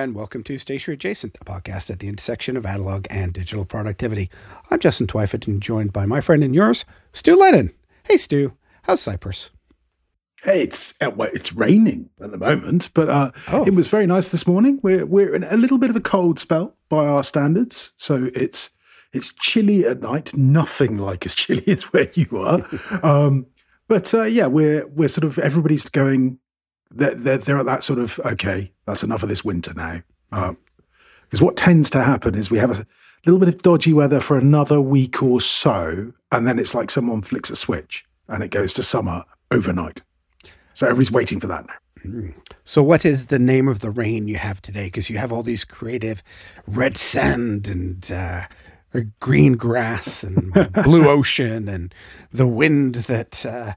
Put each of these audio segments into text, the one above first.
and welcome to Stationery Adjacent, a podcast at the intersection of analog and digital productivity. I'm Justin Twyford and joined by my friend and yours, Stu Lennon. Hey, Stu, how's Cyprus? Hey, it's uh, well, it's raining at the moment, but uh, oh. it was very nice this morning. We're we're in a little bit of a cold spell by our standards, so it's it's chilly at night. Nothing like as chilly as where you are, um, but uh, yeah, we're we're sort of everybody's going they're, they're, they're at that sort of, okay, that's enough of this winter now. Because uh, what tends to happen is we have a little bit of dodgy weather for another week or so, and then it's like someone flicks a switch and it goes to summer overnight. So everybody's waiting for that now. So, what is the name of the rain you have today? Because you have all these creative red sand and uh, green grass and blue ocean and the wind that uh,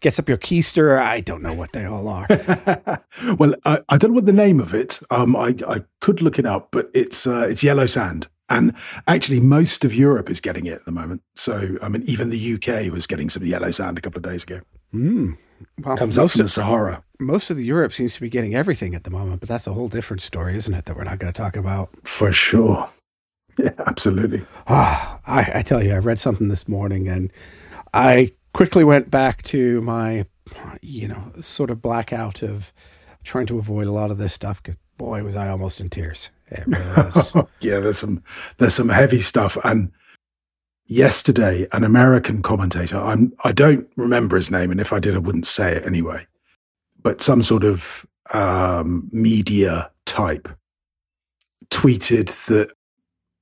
gets up your keister. I don't know what they all are. well, I, I, don't know what the name of it. Um, I, I could look it up, but it's uh, it's yellow sand. And actually, most of Europe is getting it at the moment. So, I mean, even the UK was getting some yellow sand a couple of days ago. Mm. Well, Comes up from the Sahara. Most of the Europe seems to be getting everything at the moment, but that's a whole different story, isn't it? That we're not going to talk about. For sure. Yeah, absolutely. Ah, I, I tell you, I read something this morning and I quickly went back to my, you know, sort of blackout of trying to avoid a lot of this stuff. Because boy, was I almost in tears. Really yeah, there's some there's some heavy stuff. And yesterday, an American commentator, I'm I don't remember his name, and if I did, I wouldn't say it anyway. But some sort of um, media type tweeted that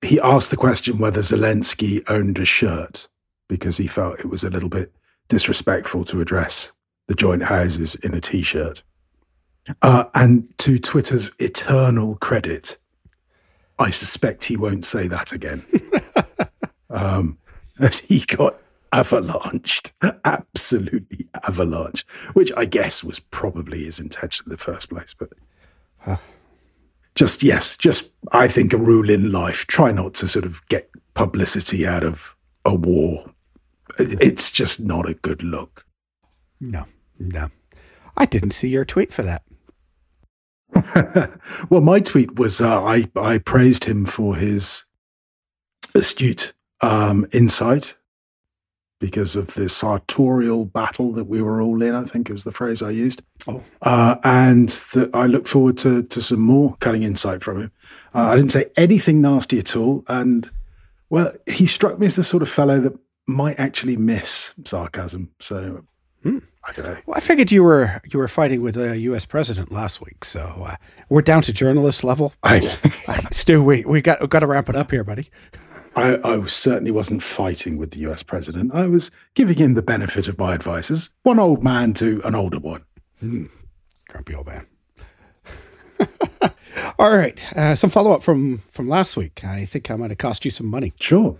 he asked the question whether Zelensky owned a shirt because he felt it was a little bit disrespectful to address the joint houses in a t-shirt. Uh, and to Twitter's eternal credit, I suspect he won't say that again. um, as he got avalanched, absolutely avalanched, which I guess was probably his intention in the first place. But just, yes, just, I think a rule in life try not to sort of get publicity out of a war it's just not a good look. No, no. I didn't see your tweet for that. well, my tweet was uh, I I praised him for his astute um, insight because of the sartorial battle that we were all in. I think it was the phrase I used. Oh. Uh, and that I look forward to to some more cutting insight from him. Uh, I didn't say anything nasty at all, and well, he struck me as the sort of fellow that might actually miss sarcasm. So hmm. I don't know. Well, I figured you were you were fighting with a U.S. president last week, so uh, we're down to journalist level. I, Stu, we we got we got to wrap it up here, buddy. I, I certainly wasn't fighting with the U.S. president. I was giving him the benefit of my advice as one old man to an older one. Hmm. Grumpy old man. All right, uh, some follow up from from last week. I think I might have cost you some money. Sure.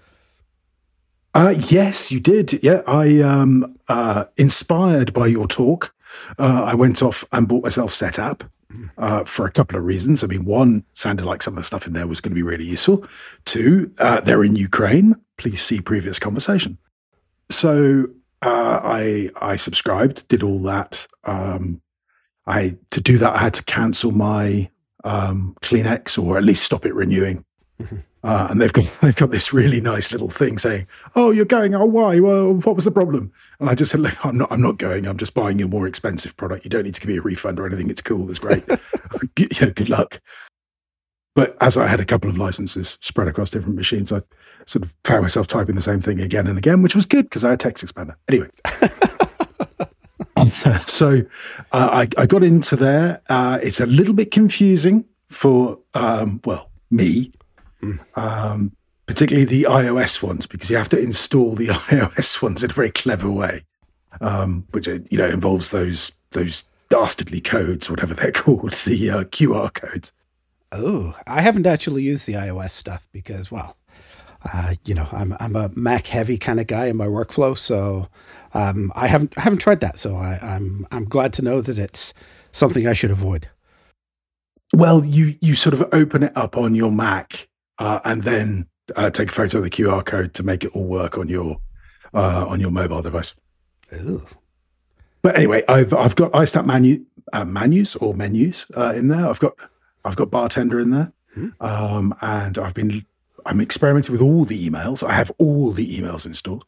Uh, yes, you did. Yeah, I um, uh, inspired by your talk. Uh, I went off and bought myself Setapp uh, for a couple of reasons. I mean, one sounded like some of the stuff in there was going to be really useful. Two, uh, they're in Ukraine. Please see previous conversation. So uh, I I subscribed, did all that. Um, I to do that, I had to cancel my um, Kleenex or at least stop it renewing. Mm-hmm. Uh, and they've got they've got this really nice little thing saying, "Oh, you're going? Oh, why? Well, what was the problem?" And I just said, "Look, I'm not. I'm not going. I'm just buying you a more expensive product. You don't need to give me a refund or anything. It's cool. It's great. you know, good luck." But as I had a couple of licenses spread across different machines, I sort of found myself typing the same thing again and again, which was good because I had TextExpander. Anyway. so uh, I, I, got into there. Uh, it's a little bit confusing for, um, well, me um, particularly the iOS ones, because you have to install the iOS ones in a very clever way, um, which uh, you know involves those those dastardly codes, whatever they're called, the uh, QR codes. Oh, I haven't actually used the iOS stuff because, well, uh, you know, I'm I'm a Mac heavy kind of guy in my workflow, so um, I haven't I haven't tried that. So I, I'm I'm glad to know that it's something I should avoid. Well, you you sort of open it up on your Mac uh, and then uh, take a photo of the QR code to make it all work on your uh, on your mobile device. Ooh. But anyway, I've I've got iStat menu uh, menus or menus uh, in there. I've got I've got bartender in there, um, and I've been I'm experimenting with all the emails. I have all the emails installed.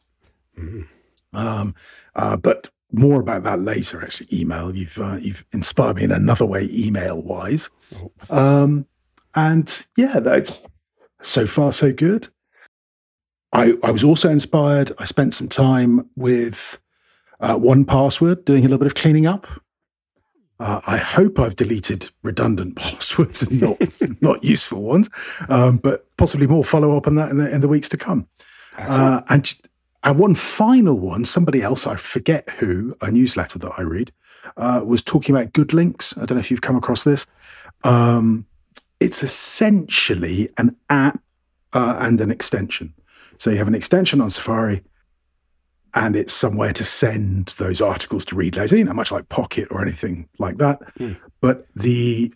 Um, uh, but more about that later. Actually, email you've uh, you've inspired me in another way, email wise. Um, and yeah, that's so far so good. I I was also inspired. I spent some time with uh, 1Password doing a little bit of cleaning up. Uh, I hope I've deleted redundant passwords and not not useful ones, um, but possibly more follow up on that in the, in the weeks to come. Uh, and and one final one, somebody else, I forget who, a newsletter that I read, uh, was talking about GoodLinks. I don't know if you've come across this. Um, it's essentially an app uh, and an extension. So you have an extension on Safari, and it's somewhere to send those articles to read later, you know, much like Pocket or anything like that. But the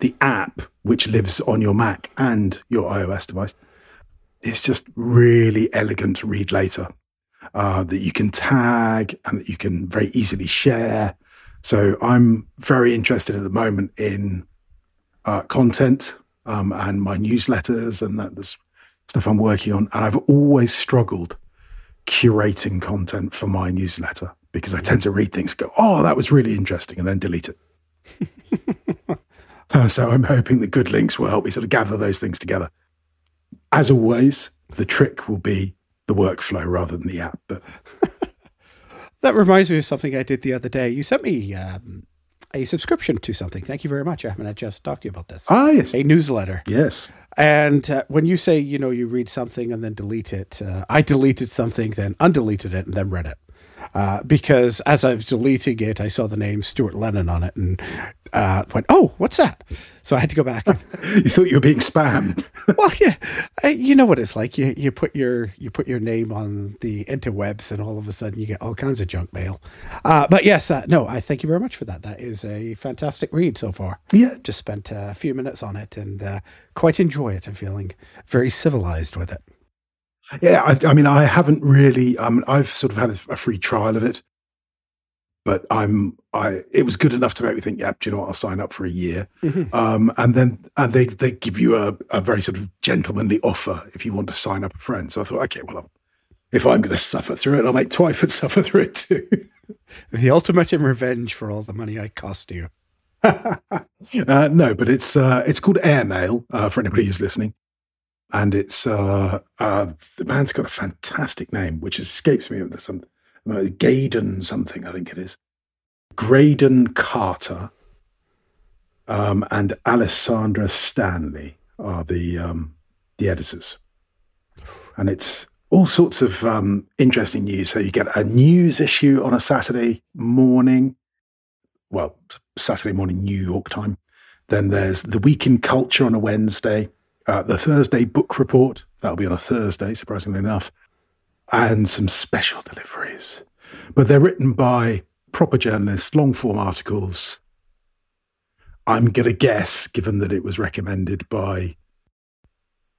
the app, which lives on your Mac and your iOS device, is just really elegant read later uh, that you can tag and that you can very easily share. So I'm very interested at the moment in uh, content um, and my newsletters and that this stuff I'm working on. And I've always struggled curating content for my newsletter because I tend to read things, go, oh, that was really interesting, and then delete it. Uh, so I'm hoping that GoodLinks will help me sort of gather those things together. As always, the trick will be the workflow rather than the app. But That reminds me of something I did the other day. You sent me um, a subscription to something. Thank you very much. I haven't just talked to you about this. ah, yes, A newsletter. yes, And uh, when you say, you know, you read something and then delete it, uh, I deleted something, then undeleted it, and then read it. Uh, because as I was deleting it, I saw the name Stuart Lennon on it and uh, went, oh, what's that? So I had to go back. you thought you were being spammed. well, yeah, I, you know what it's like. You you put your you put your name on the interwebs, and all of a sudden you get all kinds of junk mail. Uh, but yes, uh, no, I thank you very much for that. That is a fantastic read so far. yeah, Just spent a few minutes on it and uh, quite enjoy it. I'm feeling very civilized with it. Yeah, I, I mean, I haven't really. Um, I've sort of had a, a free trial of it, but I'm. I it was good enough to make me think, yeah, do you know what? I'll sign up for a year, um, and then and they they give you a, a very sort of gentlemanly offer if you want to sign up a friend. So I thought, okay, well, I'll, if I'm going to suffer through it, I'll make Twyford suffer through it too. The ultimate in revenge for all the money I cost you. uh, no, but it's uh, it's called Airmail uh, for anybody who's listening, and it's uh, uh, the band's got a fantastic name which escapes me. Some uh, Gaydon something I think it is. Graydon Carter um, and Alessandra Stanley are the um, the editors, and it's all sorts of um, interesting news. So you get a news issue on a Saturday morning well, Saturday morning New York time. Then there's the week in culture on a Wednesday, uh, the Thursday book report that'll be on a Thursday, surprisingly enough, and some special deliveries. But they're written by proper journalists, long form articles. I'm going to guess, given that it was recommended by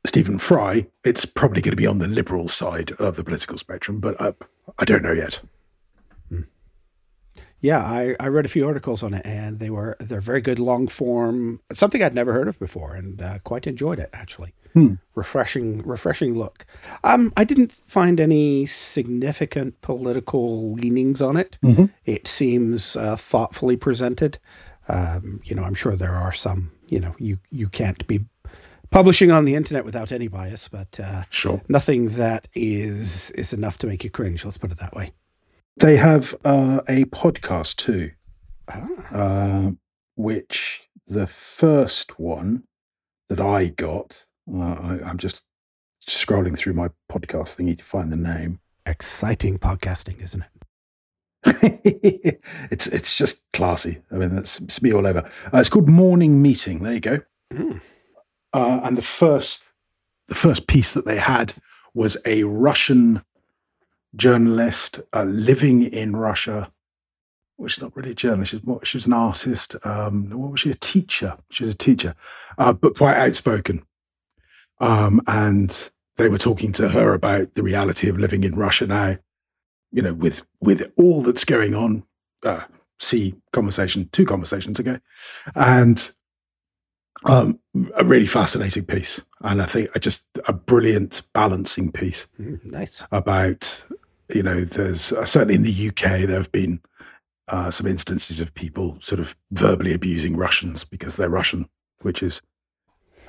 Stephen Fry, it's probably going to be on the liberal side of the political spectrum, but uh, I don't know yet. Yeah, I, I read a few articles on it, and they were they're very good long form. Something I'd never heard of before, and uh, quite enjoyed it actually. Refreshing, refreshing look. Um, I didn't find any significant political leanings on it. It seems uh, thoughtfully presented. Um, you know, I'm sure there are some. You know, you you can't be publishing on the internet without any bias, but uh, Sure. nothing that is is enough to make you cringe. Let's put it that way. They have uh, a podcast too, uh, which the first one that I got, uh, I, I'm just scrolling through my podcast thingy to find the name. Exciting podcasting, isn't it? it's it's just classy. I mean, that's it's me all over. Uh, it's called Morning Meeting. There you go. Uh, and the first the first piece that they had was a Russian journalist uh, living in Russia. Well, she's not really a journalist. She's more, she was an artist. Um, what was she? A teacher. She was a teacher, uh, but quite outspoken. Um, and they were talking to her about the reality of living in Russia now. You know, with with all that's going on. Uh, see conversation two conversations ago, and Um, a really fascinating piece, and I think I just a brilliant balancing piece. Mm, nice. About you know, there's uh, certainly in the UK there have been uh, some instances of people sort of verbally abusing Russians because they're Russian, which is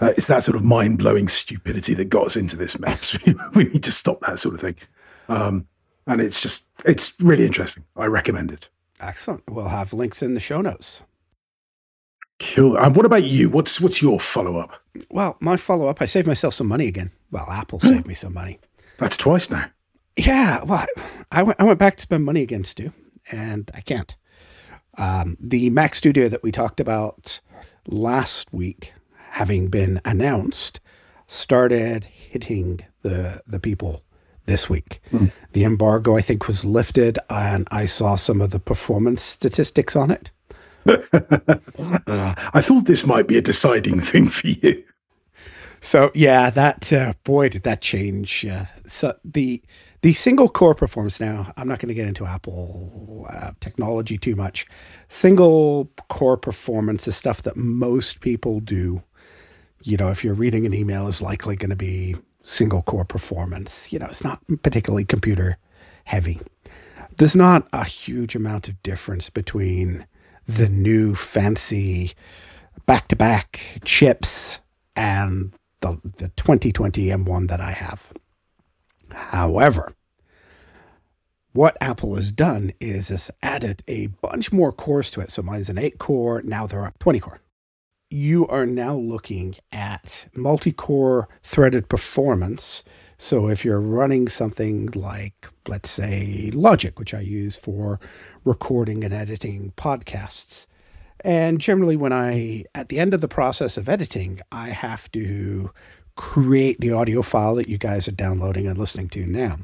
uh, it's that sort of mind blowing stupidity that got us into this mess. we need to stop that sort of thing. Um, and it's just it's really interesting. I recommend it. Excellent. We'll have links in the show notes. Cool. And what about you? What's what's your follow up? Well, my follow up, I saved myself some money again. Well, Apple saved me some money. That's twice now. Yeah. Well, I went I went back to spend money again, Stu, and I can't. Um, the Mac Studio that we talked about last week, having been announced, started hitting the the people this week. Mm. The embargo, I think, was lifted, and I saw some of the performance statistics on it. Uh, I thought this might be a deciding thing for you. So yeah, that uh, boy did that change. Uh, so the the single core performance. Now I'm not going to get into Apple uh, technology too much. Single core performance is stuff that most people do. You know, if you're reading an email, is likely going to be single core performance. You know, it's not particularly computer heavy. There's not a huge amount of difference between the new fancy back to back chips and the, the 2020 M1 that I have. However, what Apple has done is has added a bunch more cores to it. So mine's an 8 core, now they're up 20 core you are now looking at multi core threaded performance. So if you're running something like, let's say, Logic, which I use for recording and editing podcasts, and generally, when I, at the end of the process of editing, I have to create the audio file that you guys are downloading and listening to now.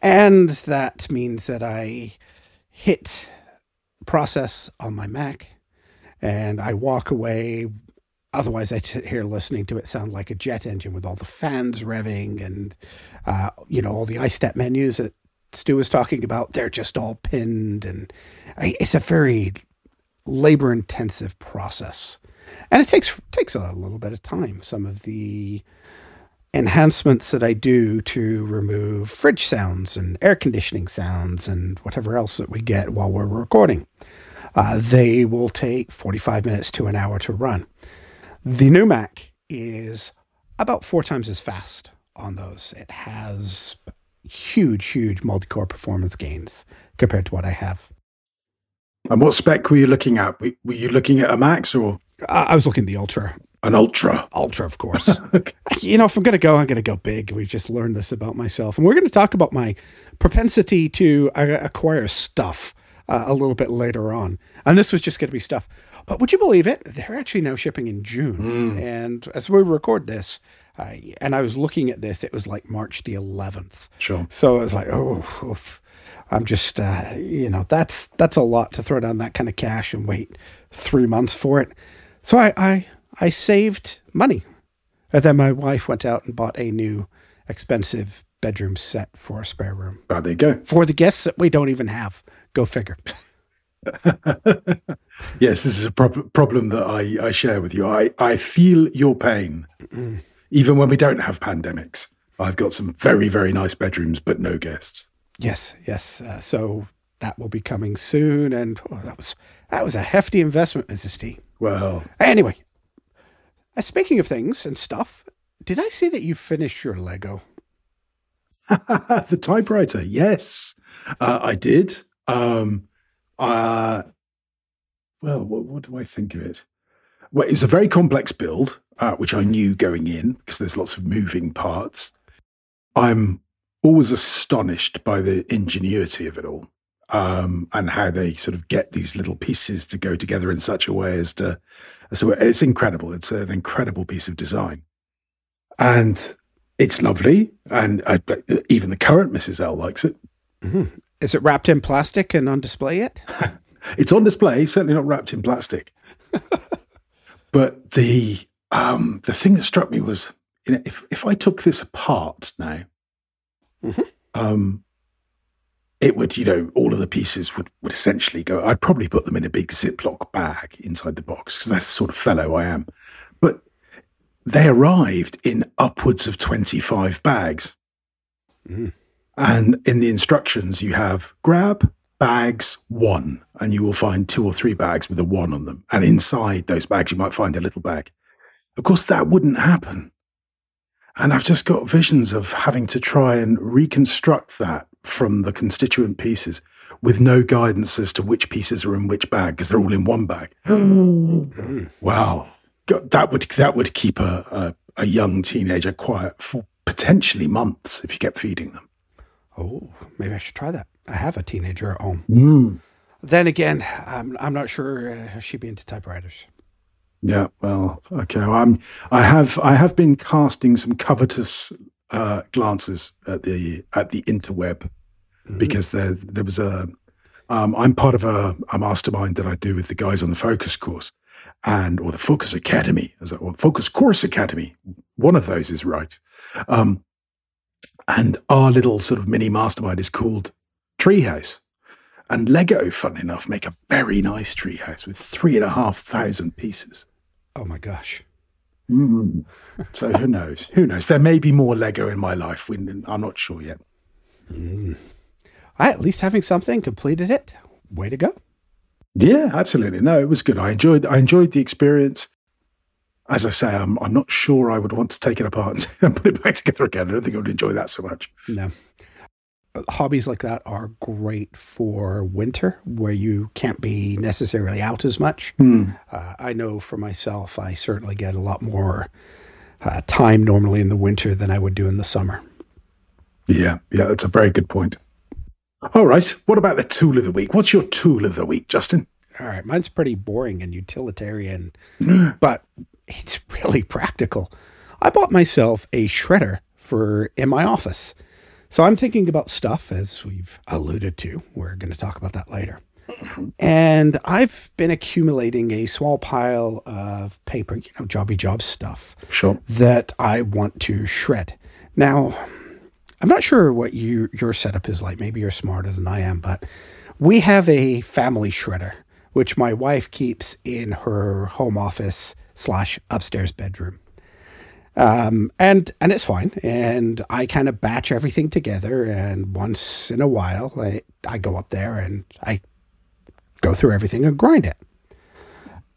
And that means that I hit process on my Mac and I walk away. Otherwise, I sit here listening to it sound like a jet engine with all the fans revving and, uh, you know, all the iStat Menus that Stu was talking about. They're just all pinned. And it's a very labor intensive process. And it takes takes a little bit of time. Some of the enhancements that I do to remove fridge sounds and air conditioning sounds and whatever else that we get while we're recording uh, they will take 45 minutes to an hour to run. The new Mac is about four times as fast on those. It has huge, huge multi core performance gains compared to what I have. And what spec were you looking at? Were you looking at a Max or? I was looking at the Ultra. An Ultra? Ultra, of course. okay. You know, if I'm going to go, I'm going to go big. We've just learned this about myself. And we're going to talk about my propensity to uh, acquire stuff uh, a little bit later on. And this was just going to be stuff. But would you believe it? They're actually now shipping in June. Mm. And as we record this, uh, and I was looking at this, it was like March the 11th. Sure. So I was like, oh, oof. I'm just, uh, you know, that's that's a lot to throw down that kind of cash and wait three months for it. So I, I, I saved money. And then my wife went out and bought a new expensive bedroom set for a spare room. Oh, there you go. For the guests that we don't even have. Go figure. yes, this is a prob- problem that I, I share with you. I, I feel your pain. Mm. Even when we don't have pandemics, I've got some very, very nice bedrooms, but no guests. Yes, yes. Uh, so that will be coming soon. And oh, that was that was a hefty investment, Mrs. T. Well, anyway, uh, speaking of things and stuff, did I see that you finished your Lego? the typewriter, yes, uh, I did. Um, uh, well, what, what, do I think of it? Well, it was a very complex build, uh, which I knew going in because there's lots of moving parts. I'm always astonished by the ingenuity of it all um, and how they sort of get these little pieces to go together in such a way as to. So it's incredible. It's an incredible piece of design. And it's lovely. And I, even the current Mrs. L likes it. Mm-hmm. Is it wrapped in plastic and on display yet? it's on display, certainly not wrapped in plastic. but the um, the thing that struck me was, you know, if if I took this apart now, mm-hmm. um, it would, you know, all of the pieces would would essentially go. I'd probably put them in a big Ziploc bag inside the box because that's the sort of fellow I am. But they arrived in upwards of 25 bags. Mm. And in the instructions, you have grab bags one, and you will find two or three bags with a one on them. And inside those bags, you might find a little bag. Of course, that wouldn't happen. And I've just got visions of having to try and reconstruct that from the constituent pieces with no guidance as to which pieces are in which bag because they're all in one bag. Mm. wow. God, that would that would keep a, a, a young teenager quiet for potentially months if you kept feeding them. Oh, maybe I should try that. I have a teenager at home. Mm. Then again, I'm I'm not sure uh, she'd be into typewriters. Yeah, well, okay. Well, I'm I have I have been casting some covetous uh, glances at the at the interweb Mm-hmm. because there there was a um, I'm part of a, a mastermind that I do with the guys on the Focus course and or the Focus Academy, as or Focus Course Academy. One of those is right. Um, and our little sort of mini mastermind is called Treehouse. And Lego, fun enough, make a very nice treehouse with three and a half thousand pieces. Oh my gosh. Mm. So who knows? Who knows? There may be more Lego in my life. We, I'm not sure yet. I, at least having something completed it. Way to go. Yeah, absolutely. No, it was good. I enjoyed. I enjoyed the experience. As I say, I'm, I'm not sure I would want to take it apart and put it back together again. I don't think I would enjoy that so much. No. Hobbies like that are great for winter where you can't be necessarily out as much. Hmm. Uh, I know for myself, I certainly get a lot more uh, time normally in the winter than I would do in the summer. Yeah, yeah, that's a very good point. All right. What about the tool of the week? What's your tool of the week, Justin? All right, mine's pretty boring and utilitarian, but it's really practical. I bought myself a shredder for in my office. So I'm thinking about stuff as we've alluded to. We're going to talk about that later. And I've been accumulating a small pile of paper, you know, jobby job stuff Sure. that I want to shred. Now, I'm not sure what you, your setup is like. Maybe you're smarter than I am, but we have a family shredder, which my wife keeps in her home office slash upstairs bedroom. Um, and and it's fine. And I kind of batch everything together. And once in a while, I, I go up there and I go through everything and grind it.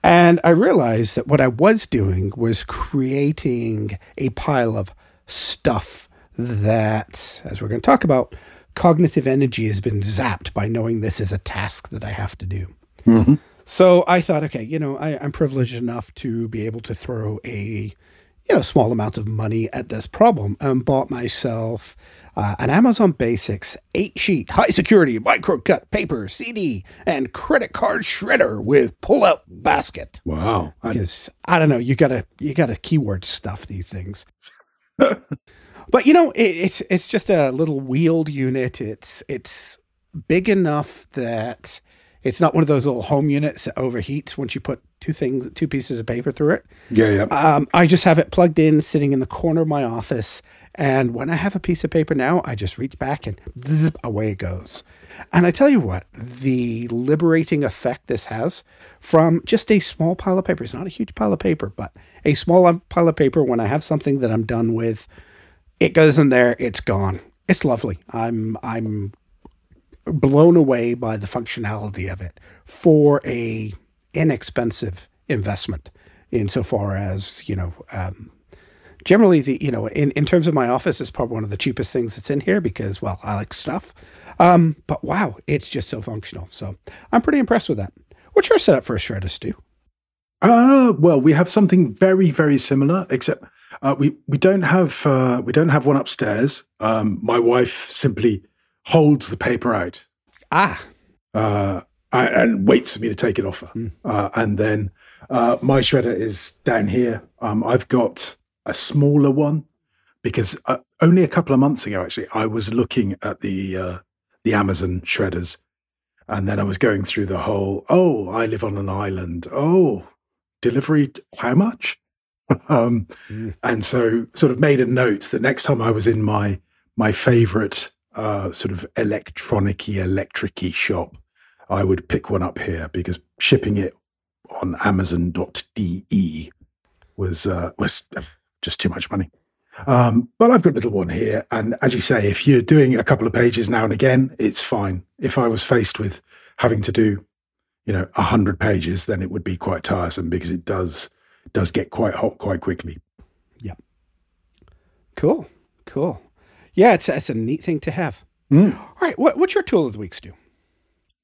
And I realized that what I was doing was creating a pile of stuff that, as we're going to talk about, cognitive energy has been zapped by knowing this is a task that I have to do. So I thought, okay, you know, I, I'm privileged enough to be able to throw a, you know, small amount of money at this problem and bought myself uh, an Amazon Basics eight sheet high security micro cut paper CD and credit card shredder with pull out basket. Wow. Because I don't know, you gotta you gotta keyword stuff these things. but you know, it, it's it's just a little wheeled unit. It's it's big enough that it's not one of those little home units that overheats once you put two things, two pieces of paper through it. yeah, yeah. Um, I just have it plugged in, sitting in the corner of my office. And when I have a piece of paper now, I just reach back and zip, away it goes. And I tell you what, the liberating effect this has from just a small pile of paper. It's not a huge pile of paper, but a small pile of paper. When I have something that I'm done with, it goes in there. It's gone. It's lovely. I'm I'm blown away by the functionality of it for a inexpensive investment insofar as you know um, generally the you know in, in terms of my office it's probably one of the cheapest things that's in here because well i like stuff. Um, but wow it's just so functional. So i'm pretty impressed with that. What's your setup for a shredder stu? Uh, well, we have something very, very similar, except uh, we we don't have uh, we don't have one upstairs. Um, my wife simply holds the paper out ah uh, and, and waits for me to take it off her, uh, and then uh, my shredder is down here. Um, I've got a smaller one because uh, only a couple of months ago, actually, I was looking at the uh, the Amazon shredders, and then I was going through the whole. Oh, I live on an island. Oh, delivery how much um Mm. and so sort of made a note that next time i was in my my favorite uh sort of electronicy electricy shop i would pick one up here because shipping it on amazon.de was uh, was just too much money. Um, but I've got a little one here, and as you say, if you're doing a couple of pages now and again, it's fine. If I was faced with having to do, you know, a hundred pages, then it would be quite tiresome because it does does get quite hot quite quickly. Yep. Cool. Cool. Yeah, it's it's a neat thing to have. Mm. All right, what, what's your tool of the week, Stu?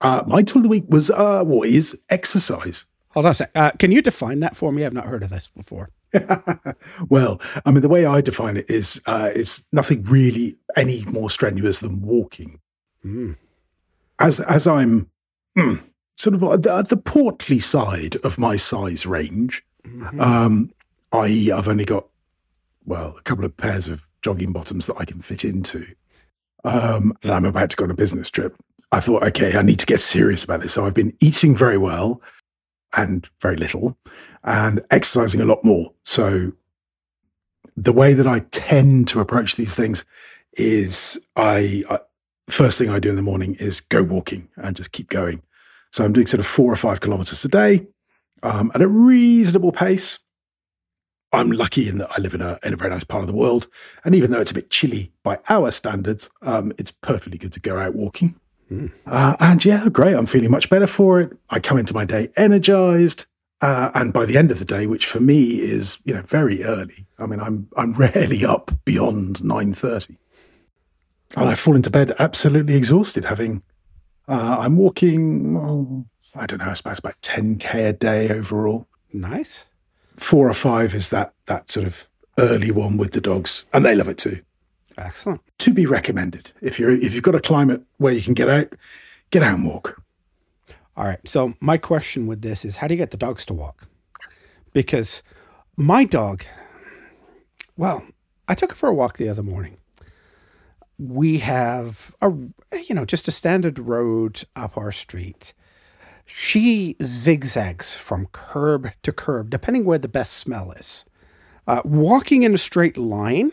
Uh, my tool of the week was uh, what is exercise. Hold on a sec. Uh, can you define that for me? I've not heard of this before. well, I mean, the way I define it is uh, it's nothing really any more strenuous than walking. Mm. As as I'm mm, sort of at the, at the portly side of my size range, Mhm. um, I I've only got well a couple of pairs of jogging bottoms that I can fit into, um, and I'm about to go on a business trip. I thought, okay, I need to get serious about this. So I've been eating very well and very little, and exercising a lot more. So the way that I tend to approach these things is I, I first thing I do in the morning is go walking and just keep going. So I'm doing sort of four or five kilometers a day um, at a reasonable pace. I'm lucky in that I live in a in a very nice part of the world, and even though it's a bit chilly by our standards, um, it's perfectly good to go out walking. Mm. Uh, and yeah, great. I'm feeling much better for it. I come into my day energized, uh, and by the end of the day, which for me is you know very early. I mean, I'm I'm rarely up beyond nine thirty, and I fall into bed absolutely exhausted, having uh, I'm walking. oh, I don't know. I suppose about ten k a day overall Nice. Four or five is that that sort of early one with the dogs, and they love it too. Excellent. To be recommended if you're if you've got a climate where you can get out, get out and walk. All right. So my question with this is, how do you get the dogs to walk? Because my dog, well, I took her for a walk the other morning. We have a, you know, just a standard road up our street. She zigzags from curb to curb, depending where the best smell is. Uh, walking in a straight line,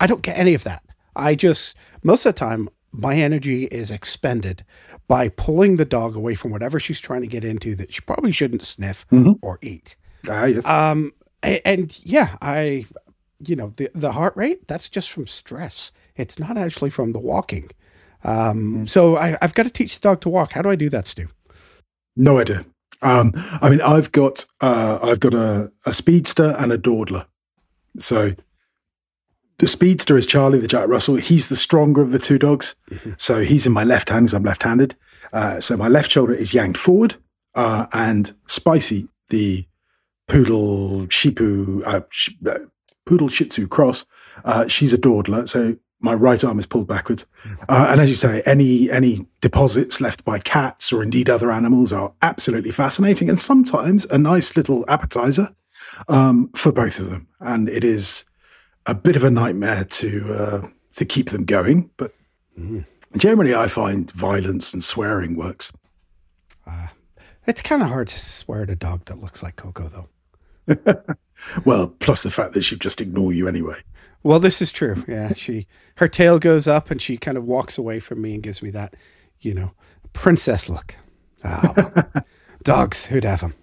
I don't get any of that. I just, most of the time, my energy is expended by pulling the dog away from whatever she's trying to get into that she probably shouldn't sniff Mhm. or eat. Ah, yes. Um, a- and, yeah, I, you know, the the heart rate that's just from stress. It's not actually from the walking. Um, so I, I've got to teach the dog to walk. How do I do that, Stu? No idea. Um, I mean, I've got uh, I've got a, a speedster and a dawdler. So the speedster is Charlie, the Jack Russell. He's the stronger of the two dogs. So he's in my left hand because I'm left-handed. Uh, so my left shoulder is yanked forward, uh, and Spicy, the poodle shipu uh, sh- uh, poodle Shih Tzu cross, uh, she's a dawdler. So my right arm is pulled backwards. Uh, and as you say, any any deposits left by cats or indeed other animals are absolutely fascinating, and sometimes a nice little appetizer um, for both of them. And it is a bit of a nightmare to uh, to keep them going, but generally, I find violence and swearing works. It's kind of hard to swear at a dog that looks like Coco, though. Well, plus the fact that she'll just ignore you anyway. Well, this is true. Yeah, she her tail goes up and she kind of walks away from me and gives me that, you know, princess look. Ah, well, dogs, who'd have them?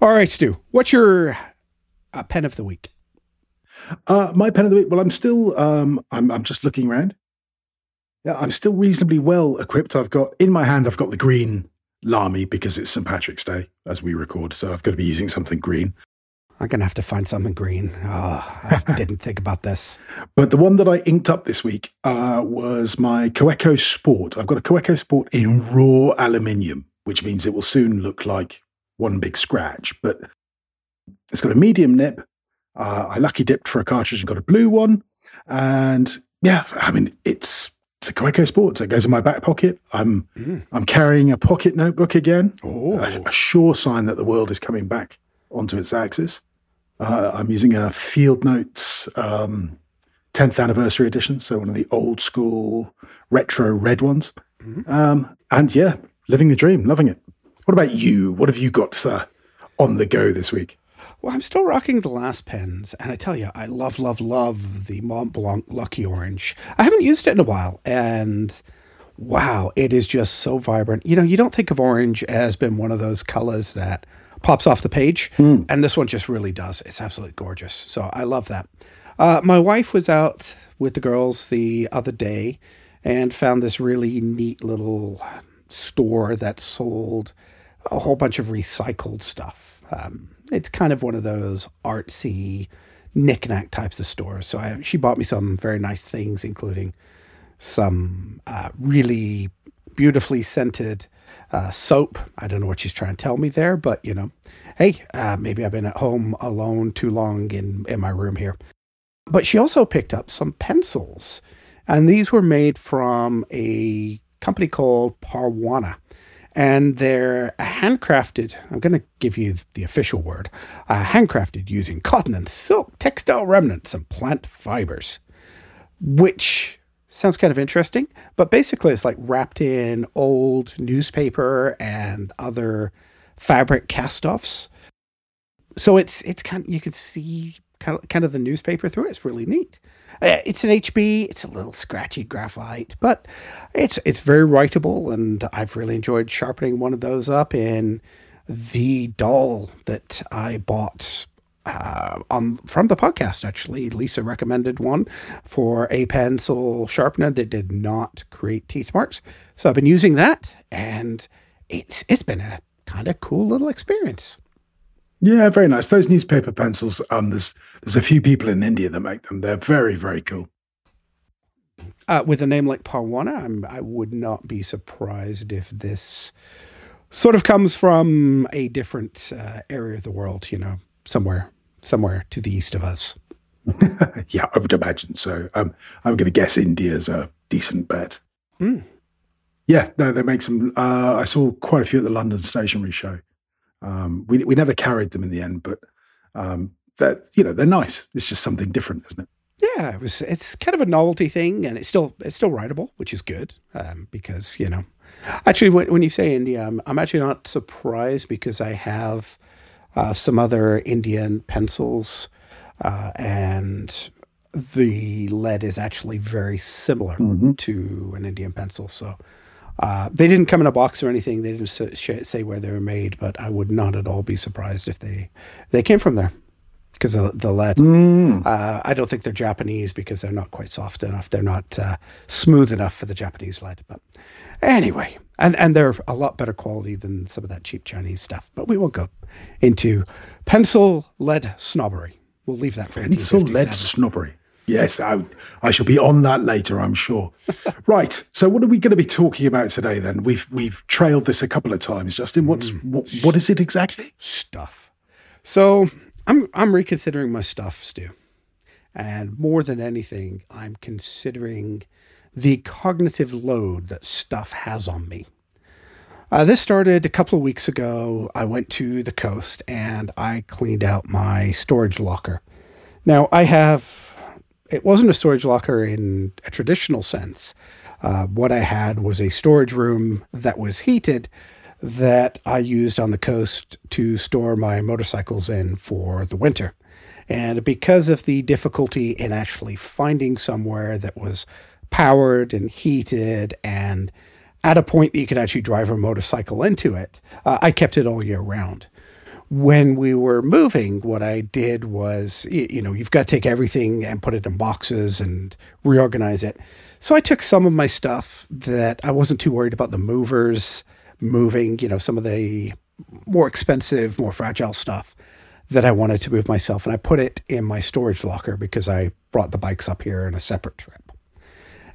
All right, Stu, what's your uh, pen of the week? Uh, my pen of the week. Well, I'm still. Um, I'm. I'm just looking around. Yeah, I'm still reasonably well equipped. I've got in my hand. I've got the green Lamy because it's St Patrick's Day as we record, so I've got to be using something green. I'm gonna have to find something green. Oh, I didn't think about this. But the one that I inked up this week uh, was my Kaweco Sport. I've got a Kaweco Sport in raw aluminium, which means it will soon look like one big scratch. But it's got a medium nib. Uh, I lucky dipped for a cartridge and got a blue one. And yeah, I mean, it's it's a Kaweco Sport. So it goes in my back pocket. I'm Mm. I'm carrying a pocket notebook again. Oh, A, a sure sign that the world is coming back onto its axis. Uh, I'm using a Field Notes um, 10th anniversary edition, so one of the old school retro red ones. Um, and yeah, living the dream, loving it. What about you? What have you got sir, on the go this week? Well, I'm still rocking the last pens, and I tell you, I love, love, love the Mont Blanc Lucky Orange. I haven't used it in a while, and wow, it is just so vibrant. You know, you don't think of orange as being one of those colors that pops off the page. And this one just really does. It's absolutely gorgeous. So I love that. Uh, my wife was out with the girls the other day and found this really neat little store that sold a whole bunch of recycled stuff. Um, it's kind of one of those artsy knickknack types of stores. So I, she bought me some very nice things, including some uh, really beautifully scented uh, soap. I don't know what she's trying to tell me there, but you know, hey, uh, maybe I've been at home alone too long in, in my room here. But she also picked up some pencils, and these were made from a company called Parwana. And they're handcrafted, I'm going to give you the official word, uh, handcrafted using cotton and silk, textile remnants, and plant fibers, which sounds kind of interesting. But basically, it's like wrapped in old newspaper and other fabric cast offs. So it's it's kind of, you can see kind of, kind of the newspaper through it. It's really neat. Uh, it's an HB. It's a little scratchy graphite, but it's it's very writable, and I've really enjoyed sharpening one of those up in the doll that I bought uh, on from the podcast. Actually, Lisa recommended one for a pencil sharpener that did not create teeth marks, so I've been using that, and it's it's been a kind of cool little experience. Yeah, very nice. Those newspaper pencils. Um, there's there's a few people in India that make them. They're very very cool. Uh, with a name like Parwana, I'm, I would not be surprised if this sort of comes from a different uh, area of the world. You know, somewhere somewhere to the east of us. yeah, I would imagine so. Um, I'm going to guess India's a decent bet. Mm. Yeah, no, they make some. Uh, I saw quite a few at the London Stationery Show. Um, we we never carried them in the end, but um, that you know they're nice. It's just something different, isn't it? Yeah, it was. It's kind of a novelty thing, and it's still it's still writable, which is good um, because you know. Actually, when, when you say India, I'm, I'm actually not surprised because I have uh, some other Indian pencils, uh, and the lead is actually very similar Mhm. to an Indian pencil. So uh, they didn't come in a box or anything. They didn't say where they were made, but I would not at all be surprised if they they came from there because of the lead. Mm. Uh, I don't think they're Japanese because they're not quite soft enough. They're not uh, smooth enough for the Japanese lead. But anyway, and and they're a lot better quality than some of that cheap Chinese stuff. But we won't go into pencil lead snobbery. We'll leave that for Pencil lead snobbery. Yes, I, I shall be on that later, I'm sure. right. So, what are we going to be talking about today? Then we've we've trailed this a couple of times. Justin, what's hmm. what, what is it exactly? stuff. So I'm I'm reconsidering my stuff, Stu, and more than anything, I'm considering the cognitive load that stuff has on me. Uh, this started a couple of weeks ago. I went to the coast and I cleaned out my storage locker. Now I have. It wasn't a storage locker in a traditional sense. Uh, what I had was a storage room that was heated that I used on the coast to store my motorcycles in for the winter. And because of the difficulty in actually finding somewhere that was powered and heated and at a point that you could actually drive a motorcycle into it, uh, I kept it all year round. When we were moving, what I did was, you know, you've got to take everything and put it in boxes and reorganize it. So I took some of my stuff that I wasn't too worried about the movers moving, you know, some of the more expensive, more fragile stuff that I wanted to move myself. And I put it in my storage locker because I brought the bikes up here in a separate trip.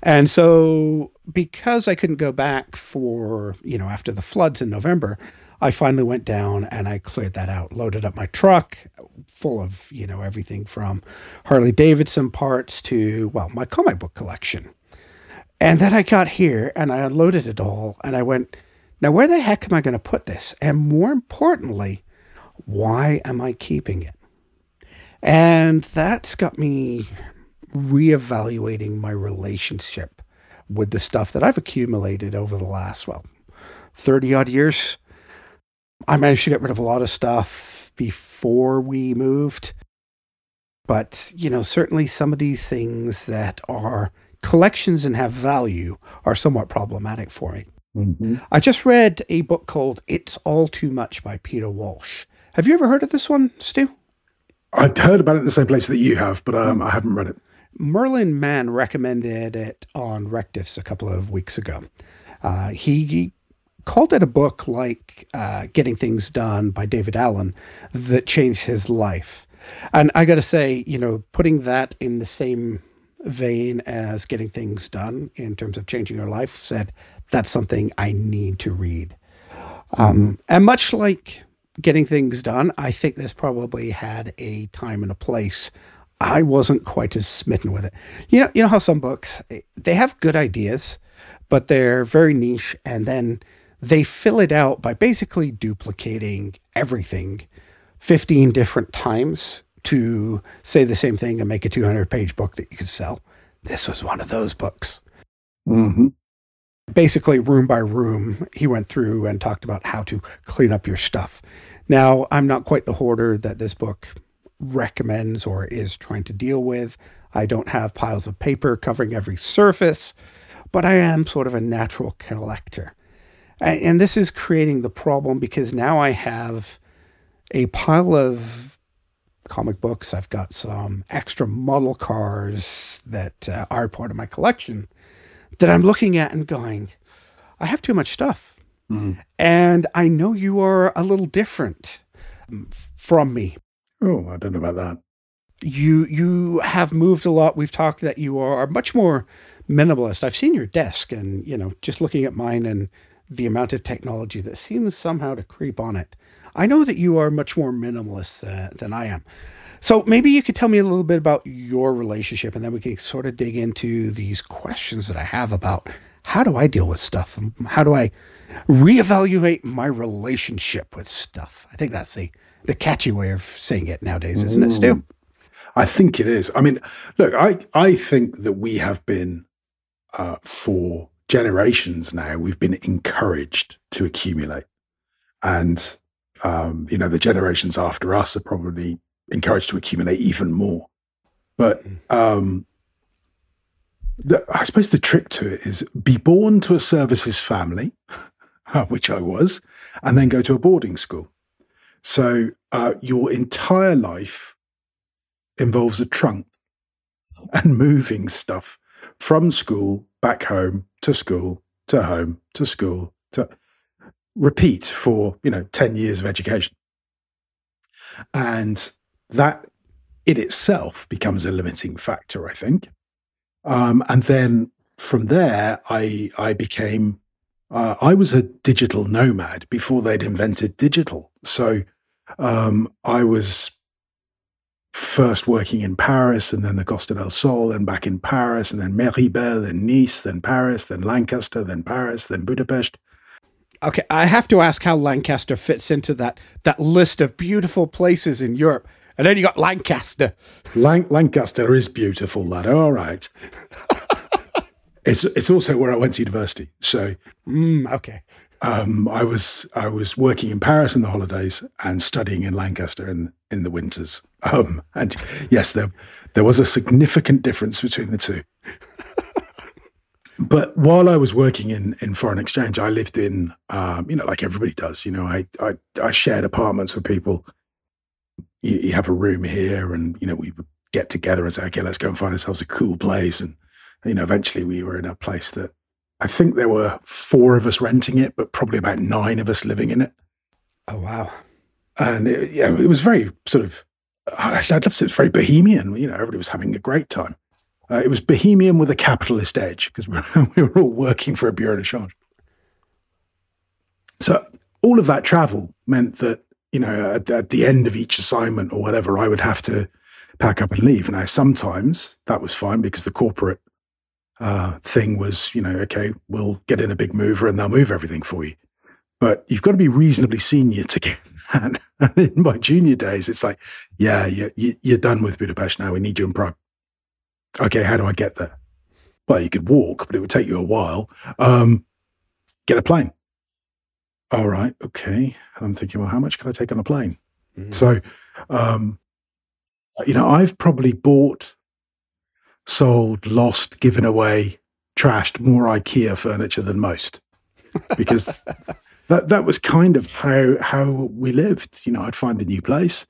And so, because I couldn't go back for, you know, after the floods in November, I finally went down and I cleared that out, loaded up my truck full of, you know, everything from Harley Davidson parts to, well, my comic book collection. And then I got here and I unloaded it all and I went, now where the heck am I going to put this? And more importantly, why am I keeping it? And that's got me reevaluating my relationship with the stuff that I've accumulated over the last, well, 30 odd years. I managed to get rid of a lot of stuff before we moved. But, you know, certainly some of these things that are collections and have value are somewhat problematic for me. Mm-hmm. I just read a book called It's All Too Much by Peter Walsh. Have you ever heard of this one, Stu? I've heard about it in the same place that you have, but um, I haven't read it. Merlin Mann recommended it on Rec Diffs a couple of weeks ago. Uh, he, called it a book like uh, Getting Things Done by David Allen that changed his life. And I got to say, you know, putting that in the same vein as Getting Things Done in terms of changing your life said that's something I need to read. Um, and much like Getting Things Done, I think this probably had a time and a place. I wasn't quite as smitten with it. You know, you know how some books they have good ideas, but they're very niche, and then they fill it out by basically duplicating everything 15 different times to say the same thing and make a 200 page book that you could sell. This was one of those books. Mm-hmm. Basically, room by room, he went through and talked about how to clean up your stuff. Now, I'm not quite the hoarder that this book recommends or is trying to deal with. I don't have piles of paper covering every surface, but I am sort of a natural collector. And this is creating the problem because now I have a pile of comic books. I've got some extra model cars that uh, are part of my collection that I'm looking at and going, I have too much stuff. Mm-hmm. And I know you are a little different from me. Oh, I don't know about that. You you have moved a lot. We've talked that you are much more minimalist. I've seen your desk and, you know, just looking at mine and the amount of technology that seems somehow to creep on it. I know that you are much more minimalist uh, than I am. So maybe you could tell me a little bit about your relationship and then we can sort of dig into these questions that I have about how do I deal with stuff? How do I reevaluate my relationship with stuff? I think that's the, the catchy way of saying it nowadays, isn't it, Stu? Mm. I think it is. I mean, look, I, I think that we have been, uh, for generations now, we've been encouraged to accumulate. And, um, you know, the generations after us are probably encouraged to accumulate even more. But um, the, I suppose the trick to it is be born to a services family, which I was, and then go to a boarding school. So uh, your entire life involves a trunk and moving stuff from school back home to school to home to school to repeat for you know 10 years of education. And that in itself becomes a limiting factor i think. Um, and then from there i i became uh, i was a digital nomad before they'd invented digital. So um, i was first working in Paris and then the Costa del Sol, then back in Paris, and then Meribel, then Nice, then Paris, then Lancaster, then Paris, then Budapest. Okay, I have to ask how Lancaster fits into that that list of beautiful places in Europe. And then you got Lancaster. Lan- Lancaster is beautiful, lad. All right. it's it's also where I went to university. So mm, okay um, I was I was working in Paris in the holidays and studying in Lancaster in in the winters. Um, and yes, there there was a significant difference between the two. but while I was working in in foreign exchange, I lived in um, you know like everybody does. You know, I I, I shared apartments with people. You, you have a room here, and you know we would get together and say, okay, let's go and find ourselves a cool place. And you know, eventually we were in a place that I think there were four of us renting it, but probably about nine of us living in it. Oh wow! And it, yeah, it was very sort of. Actually, I'd love to say it's very bohemian. You know, everybody was having a great time. Uh, it was bohemian with a capitalist edge because we, we were all working for a bureau de change. So all of that travel meant that you know at, at the end of each assignment or whatever, I would have to pack up and leave. Now sometimes that was fine because the corporate uh, thing was, you know, okay, we'll get in a big mover and they'll move everything for you. But you've got to be reasonably senior to get that. And in my junior days, it's like, yeah, you, you're done with Budapest now. We need you in Prague. Okay, how do I get there? Well, you could walk, but it would take you a while. Um, get a plane. All right, okay. I'm thinking, well, how much can I take on a plane? Mm-hmm. So, um, you know, I've probably bought sold, lost, given away, trashed more IKEA furniture than most. Because that that was kind of how how we lived. You know, I'd find a new place,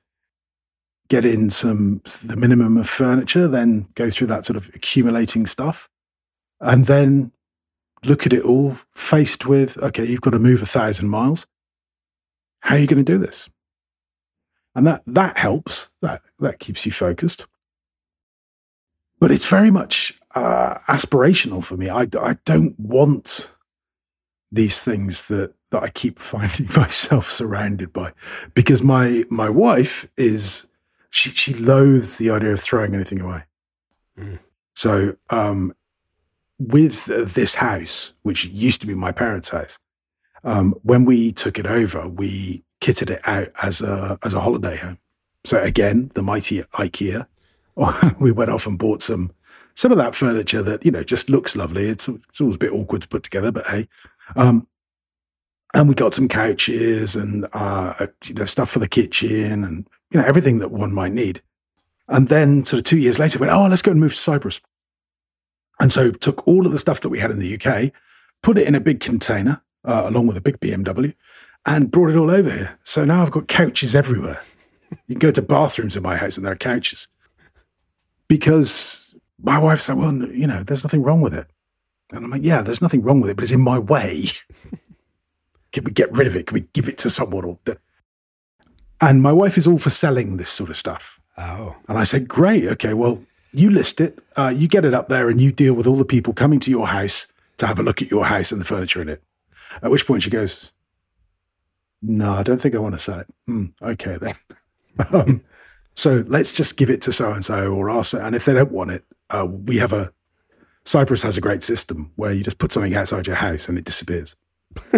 get in some the minimum of furniture, then go through that sort of accumulating stuff, and then look at it all faced with okay, you've got to move a thousand miles. How are you going to do this? And that that helps. That that keeps you focused. But it's very much uh, aspirational for me. I, I don't want these things that that I keep finding myself surrounded by, because my my wife is she she loathes the idea of throwing anything away. Mm. So um, with this house, which used to be my parents' house, um, when we took it over, we kitted it out as a as a holiday home. So again, the mighty IKEA. we went off and bought some some of that furniture that you know just looks lovely. It's it's always a bit awkward to put together, but hey. Um, and we got some couches and uh, you know stuff for the kitchen and you know everything that one might need. And then sort of two years later, went oh let's go and move to Cyprus. And so took all of the stuff that we had in the UK, put it in a big container uh, along with a big BMW, and brought it all over here. So now I've got couches everywhere. You can go to bathrooms in my house and there are couches. Because my wife said, well, you know, there's nothing wrong with it. And I'm like, yeah, there's nothing wrong with it, but it's in my way. Can we get rid of it? Can we give it to someone? Or and my wife is all for selling this sort of stuff. Oh. And I said, great. Okay, well, you list it, uh, you get it up there, and you deal with all the people coming to your house to have a look at your house and the furniture in it. At which point she goes, no, I don't think I want to sell it. Hmm, okay, then. um, so let's just give it to so and so or ask. And if they don't want it, uh, we have a Cyprus has a great system where you just put something outside your house and it disappears.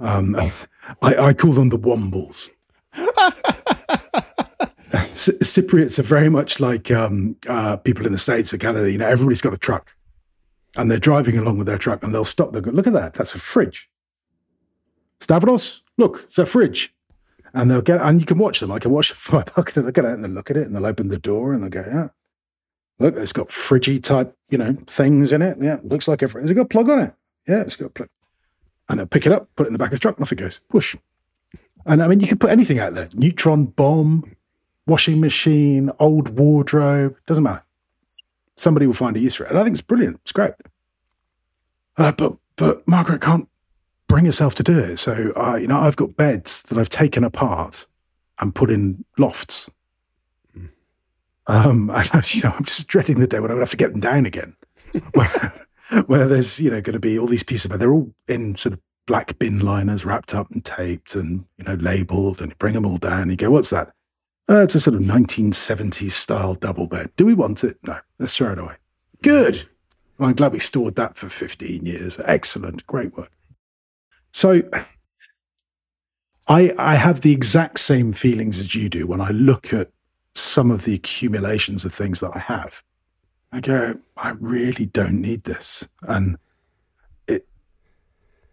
um, I, I, call them the wombles. Cypriots are very much like um, uh, people in the States or Canada. You know, everybody's got a truck and they're driving along with their truck and they'll stop. They'll go, look at that. That's a fridge. Stavros, look, it's a fridge. And they'll get, and you can watch them. I can watch them fly and they'll get out and they'll look at it and they'll open the door and they'll go, yeah, look, it's got fridgy type, you know, things in it. Yeah, looks like a fridge. It's got a plug on it. Yeah, it's got a plug. And they'll pick it up, put it in the back of the truck, and off it goes. Whoosh. And I mean, you can put anything out there neutron bomb, washing machine, old wardrobe, doesn't matter. Somebody will find a use for it. And I think it's brilliant. It's great. Uh, but but Margaret can't bring herself to do it. So, uh, you know, I've got beds that I've taken apart and put in lofts. Mm. Um, and, you know, I'm just dreading the day when going to have to get them down again. where, where, there's, you know, going to be all these pieces but. They're all in sort of black bin liners wrapped up and taped and, you know, labeled and you bring them all down. And you go, what's that? Uh, it's a sort of 1970s style double bed. Do we want it? No, let's throw it away. Good. Well, I'm glad we stored that for 15 years. Excellent. Great work. So I I have the exact same feelings as you do when I look at some of the accumulations of things that I have. I go, I really don't need this. And it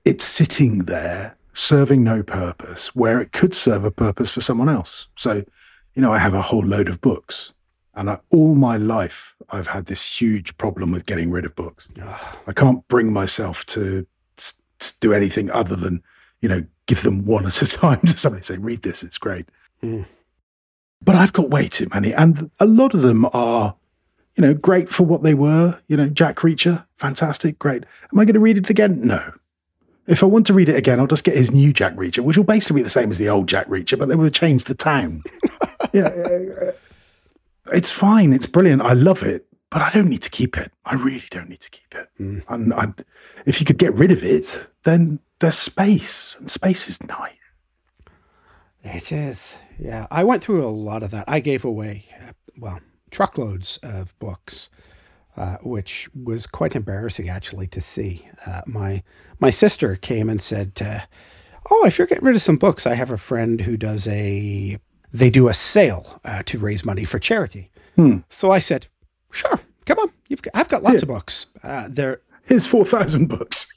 it's sitting there serving no purpose where it could serve a purpose for someone else. So, you know, I have a whole load of books. And I, all my life, I've had this huge problem with getting rid of books. I can't bring myself to do anything other than, you know, give them one at a time to somebody say, read this, it's great. Mm. But I've got way too many. And a lot of them are, you know, great for what they were. You know, Jack Reacher, fantastic, great. Am I going to read it again? No. If I want to read it again, I'll just get his new Jack Reacher, which will basically be the same as the old Jack Reacher, but they would have changed the town. yeah, uh, uh, it's fine. It's brilliant. I love it but I don't need to keep it. I really don't need to keep it. Mm. And I, if you could get rid of it, then there's space, and space is nice. It is. Yeah. I went through a lot of that. I gave away, well, truckloads of books. Uh, which was quite embarrassing actually to see. Uh, my my sister came and said, uh, "Oh, if you're getting rid of some books, I have a friend who does a they do a sale uh, to raise money for charity." Hmm. So I said, Sure, come on. You've got, I've got lots of books. Uh, there. Here's four thousand books.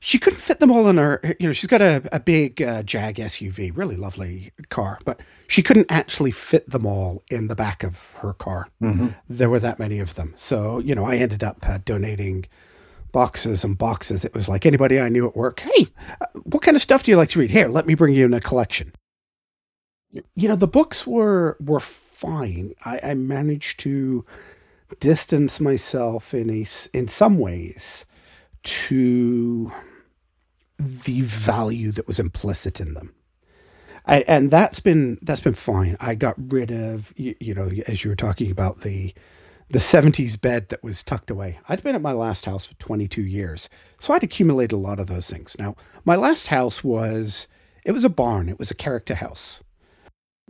She couldn't fit them all in her. You know, she's got a, a big uh, Jag SUV, really lovely car, but she couldn't actually fit them all in the back of her car. Mm-hmm. There were that many of them, so you know, I ended up uh, donating boxes and boxes. It was like anybody I knew at work. Hey, uh, what kind of stuff do you like to read? Here, let me bring you in a collection. You know, the books were were fine. I, I managed to distance myself in a in some ways to the value that was implicit in them. I, and that's been that's been fine. I got rid of you, you, know as you were talking about the the 70s bed that was tucked away. I'd been at my last house for 22 years, so I'd accumulated a lot of those things. Now, my last house was it was a barn. It was a character house.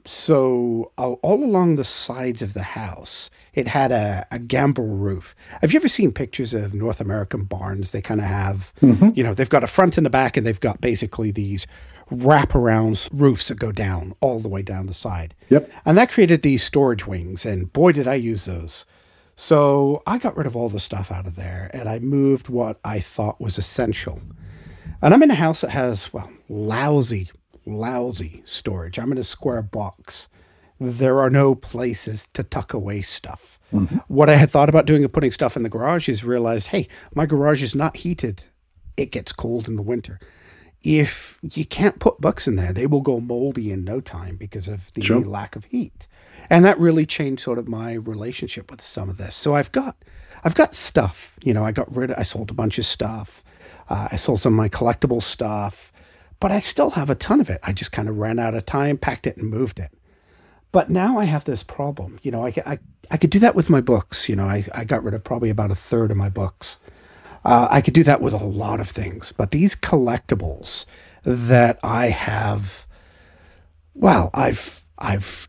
So all along the sides of the house, it had a, a gambrel roof. Have you ever seen pictures of North American barns? They kind of have, mm-hmm. you know, they've got a front and a back, and they've got basically these wraparound roofs that go down all the way down the side. Yep. And that created these storage wings, and boy, did I use those. So I got rid of all the stuff out of there, and I moved what I thought was essential. And I'm in a house that has, well, lousy lousy storage. I'm in a square box. There are no places to tuck away stuff. Mm-hmm. What I had thought about doing of putting stuff in the garage is realized, hey, my garage is not heated. It gets cold in the winter. If you can't put books in there, they will go moldy in no time because of the sure. lack of heat. And that really changed sort of my relationship with some of this. So I've got I've got stuff. You know, I got rid of I sold a bunch of stuff. Uh, I sold some of my collectible stuff but I still have a ton of it. I just kind of ran out of time, packed it, and moved it. But now I have this problem. You know, I, I, I could do that with my books. You know, I, I got rid of probably about a third of my books. Uh, I could do that with a lot of things. But these collectibles that I have, well, I've I've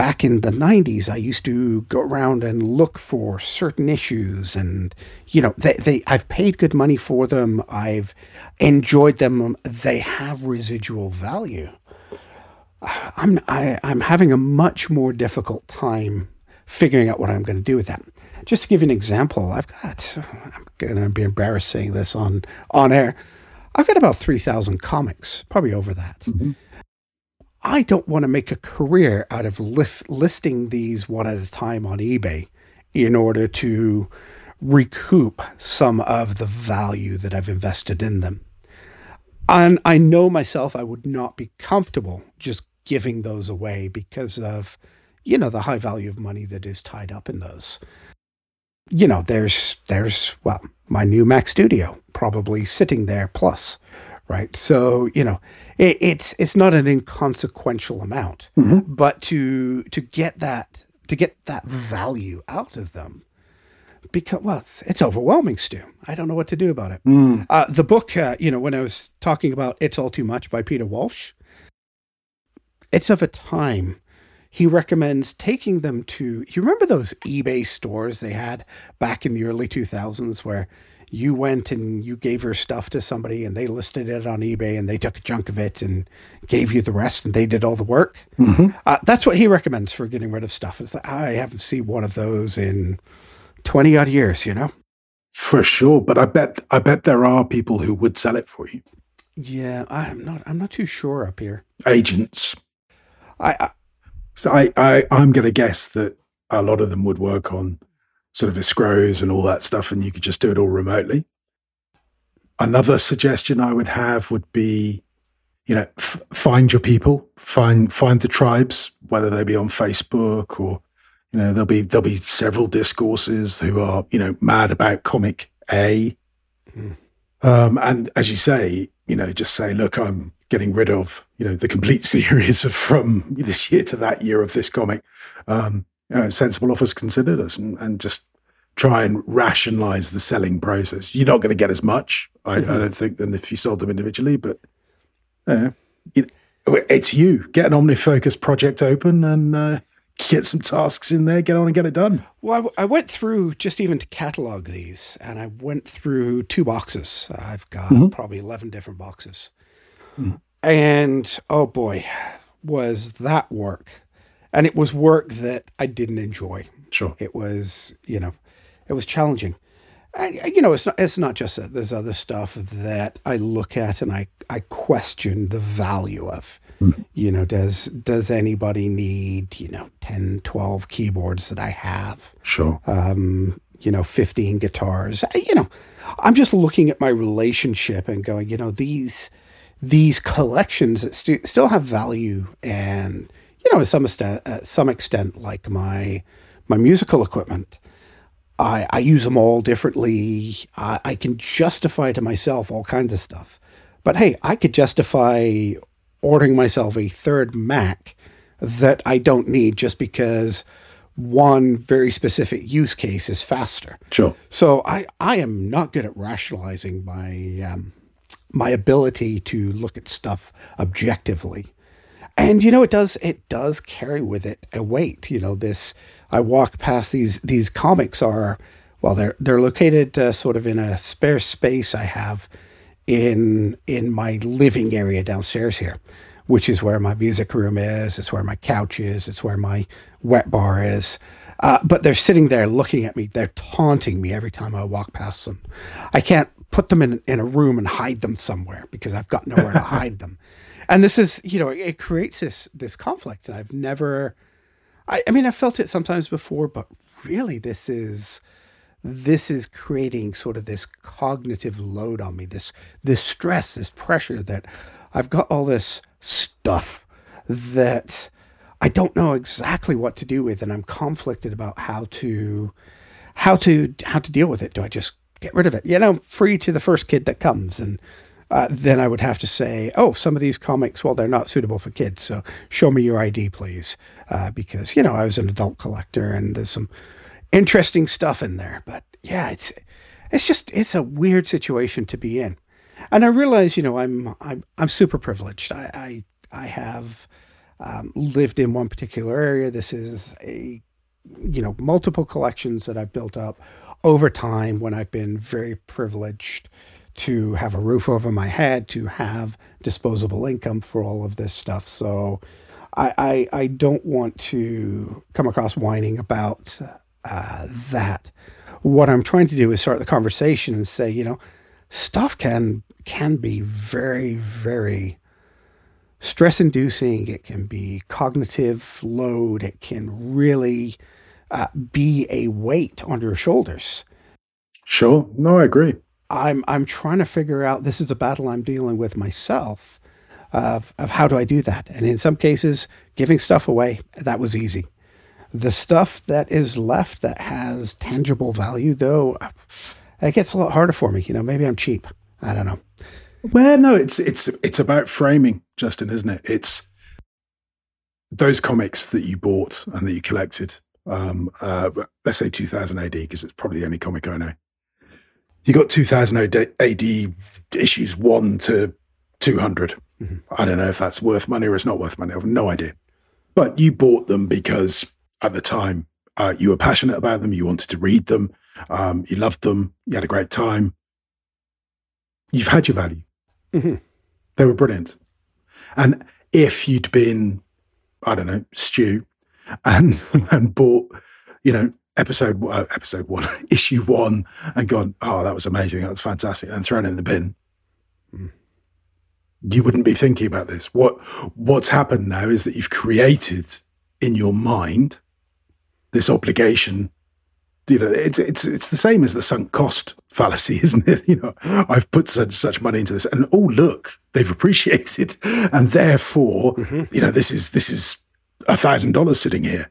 back in the 90s i used to go around and look for certain issues and you know they, they i've paid good money for them. I've enjoyed them. They have residual value. I'm I, am i am having a much more difficult time figuring out what i'm going to do with that. Just to give you an example i've got i'm going to be embarrassed saying this on on air. I've got about 3000 comics probably over that. Mm-hmm I don't want to make a career out of lift, listing these one at a time on eBay in order to recoup some of the value that I've invested in them. And I know myself, I would not be comfortable just giving those away because of, you know, the high value of money that is tied up in those. You know, there's, there's, well, my new Mac Studio probably sitting there plus right? So you know, it, it's it's not an inconsequential amount, mm-hmm. but to to get that to get that value out of them, because well, it's, it's overwhelming, Stu. I don't know what to do about it. Mm. Uh, the book, uh, you know, when I was talking about "It's All Too Much" by Peter Walsh, it's of a time he recommends taking them to you remember those ebay stores they had back in the early 2000s where you went and you gave your stuff to somebody and they listed it on eBay and they took a chunk of it and gave you the rest and they did all the work. Mm-hmm. Uh, that's what he recommends for getting rid of stuff. It's like, I haven't seen one of those in 20 odd years, you know? For sure. But I bet, I bet there are people who would sell it for you. Yeah. I'm not, I'm not too sure up here. Agents. I, I so I, I, I'm going to guess that a lot of them would work on sort of escrows and all that stuff, and you could just do it all remotely. Another suggestion I would have would be, you know, f- find your people, find find the tribes, whether they be on Facebook or, you know, there'll be there'll be several discourses who are you know mad about comic A, mm. um, and as you say, you know, just say, look, I'm getting rid of you know the complete series of from this year to that year of this comic. Um, you know, sensible offers considered us and, and just try and rationalize the selling process. You're not going to get as much, I, mm-hmm. I, don't think, than if you sold them individually, but uh, it, it's you. Get an OmniFocus project open and uh, get some tasks in there, get on and get it done. Well, I, I went through just even to catalog these, and I went through two boxes. I've got mm-hmm. probably 11 different boxes. Mm. And oh boy, was that work and it was work that I didn't enjoy. Sure, it was you know, it was challenging. And, you know, it's not it's not just that. There's other stuff that I look at and I I question the value of. Mm. You know, does does anybody need you know 10, 12 keyboards that I have? Sure. Um, you know, 15 guitars. You know, I'm just looking at my relationship and going, you know, these these collections that st- still have value and you know, to some extent, uh, some extent, like my my musical equipment, I, I use them all differently. I, I can justify to myself all kinds of stuff. But hey, I could justify ordering myself a third Mac that I don't need just because one very specific use case is faster. Sure. So I, I am not good at rationalizing my um, my ability to look at stuff objectively. And you know it does it does carry with it a weight. You know this I walk past these these comics are well they're they're located uh, sort of in a spare space I have in in my living area downstairs here which is where my music room is. It's where my couch is. It's where my wet bar is. Uh, but they're sitting there looking at me. They're taunting me every time I walk past them. I can't put them in, in a room and hide them somewhere because I've got nowhere to hide them. And this is, you know, it creates this this conflict. And I've never, I, I mean, I felt it sometimes before, but really, this is this is creating sort of this cognitive load on me. This this stress, this pressure that I've got all this stuff that I don't know exactly what to do with, and I'm conflicted about how to how to how to deal with it. Do I just get rid of it? You know, free to the first kid that comes, and uh, then I would have to say, oh, some of these comics, well, they're not suitable for kids, so show me your ID, please, uh, because you know I was an adult collector, and there's some interesting stuff in there. But yeah, it's it's just it's a weird situation to be in and I realize, you know, I'm I'm I'm super privileged. I I, I have um, lived in one particular area. This is a you know multiple collections that I've built up over time when I've been very privileged to have a roof over my head, to have disposable income for all of this stuff. So I I, I don't want to come across whining about uh, that. What I'm trying to do is start the conversation and say, you know, stuff can can be very, very stress inducing. It can be cognitive load. It can really uh, be a weight on your shoulders. Sure. No, I agree. I'm I'm trying to figure out. This is a battle I'm dealing with myself. Of of how do I do that? And in some cases, giving stuff away that was easy. The stuff that is left that has tangible value, though, it gets a lot harder for me. You know, maybe I'm cheap. I don't know. Well, no, it's it's it's about framing, Justin, isn't it? It's those comics that you bought and that you collected. Um, uh, let's say 2000 AD because it's probably the only comic I know. You got 2000 AD issues one to 200. Mm-hmm. I don't know if that's worth money or it's not worth money. I have no idea. But you bought them because at the time uh, you were passionate about them. You wanted to read them. Um, you loved them. You had a great time. You've had your value. Mm-hmm. They were brilliant. And if you'd been, I don't know, Stu, and and bought, you know, episode uh, episode one, issue one, and gone, oh, that was amazing, that was fantastic, and thrown it in the bin, mm. you wouldn't be thinking about this. What what's happened now is that you've created in your mind this obligation you know, it's it's it's the same as the sunk cost fallacy, isn't it? You know, I've put such such money into this, and oh look, they've appreciated, and therefore, mm-hmm. you know, this is this is a thousand dollars sitting here.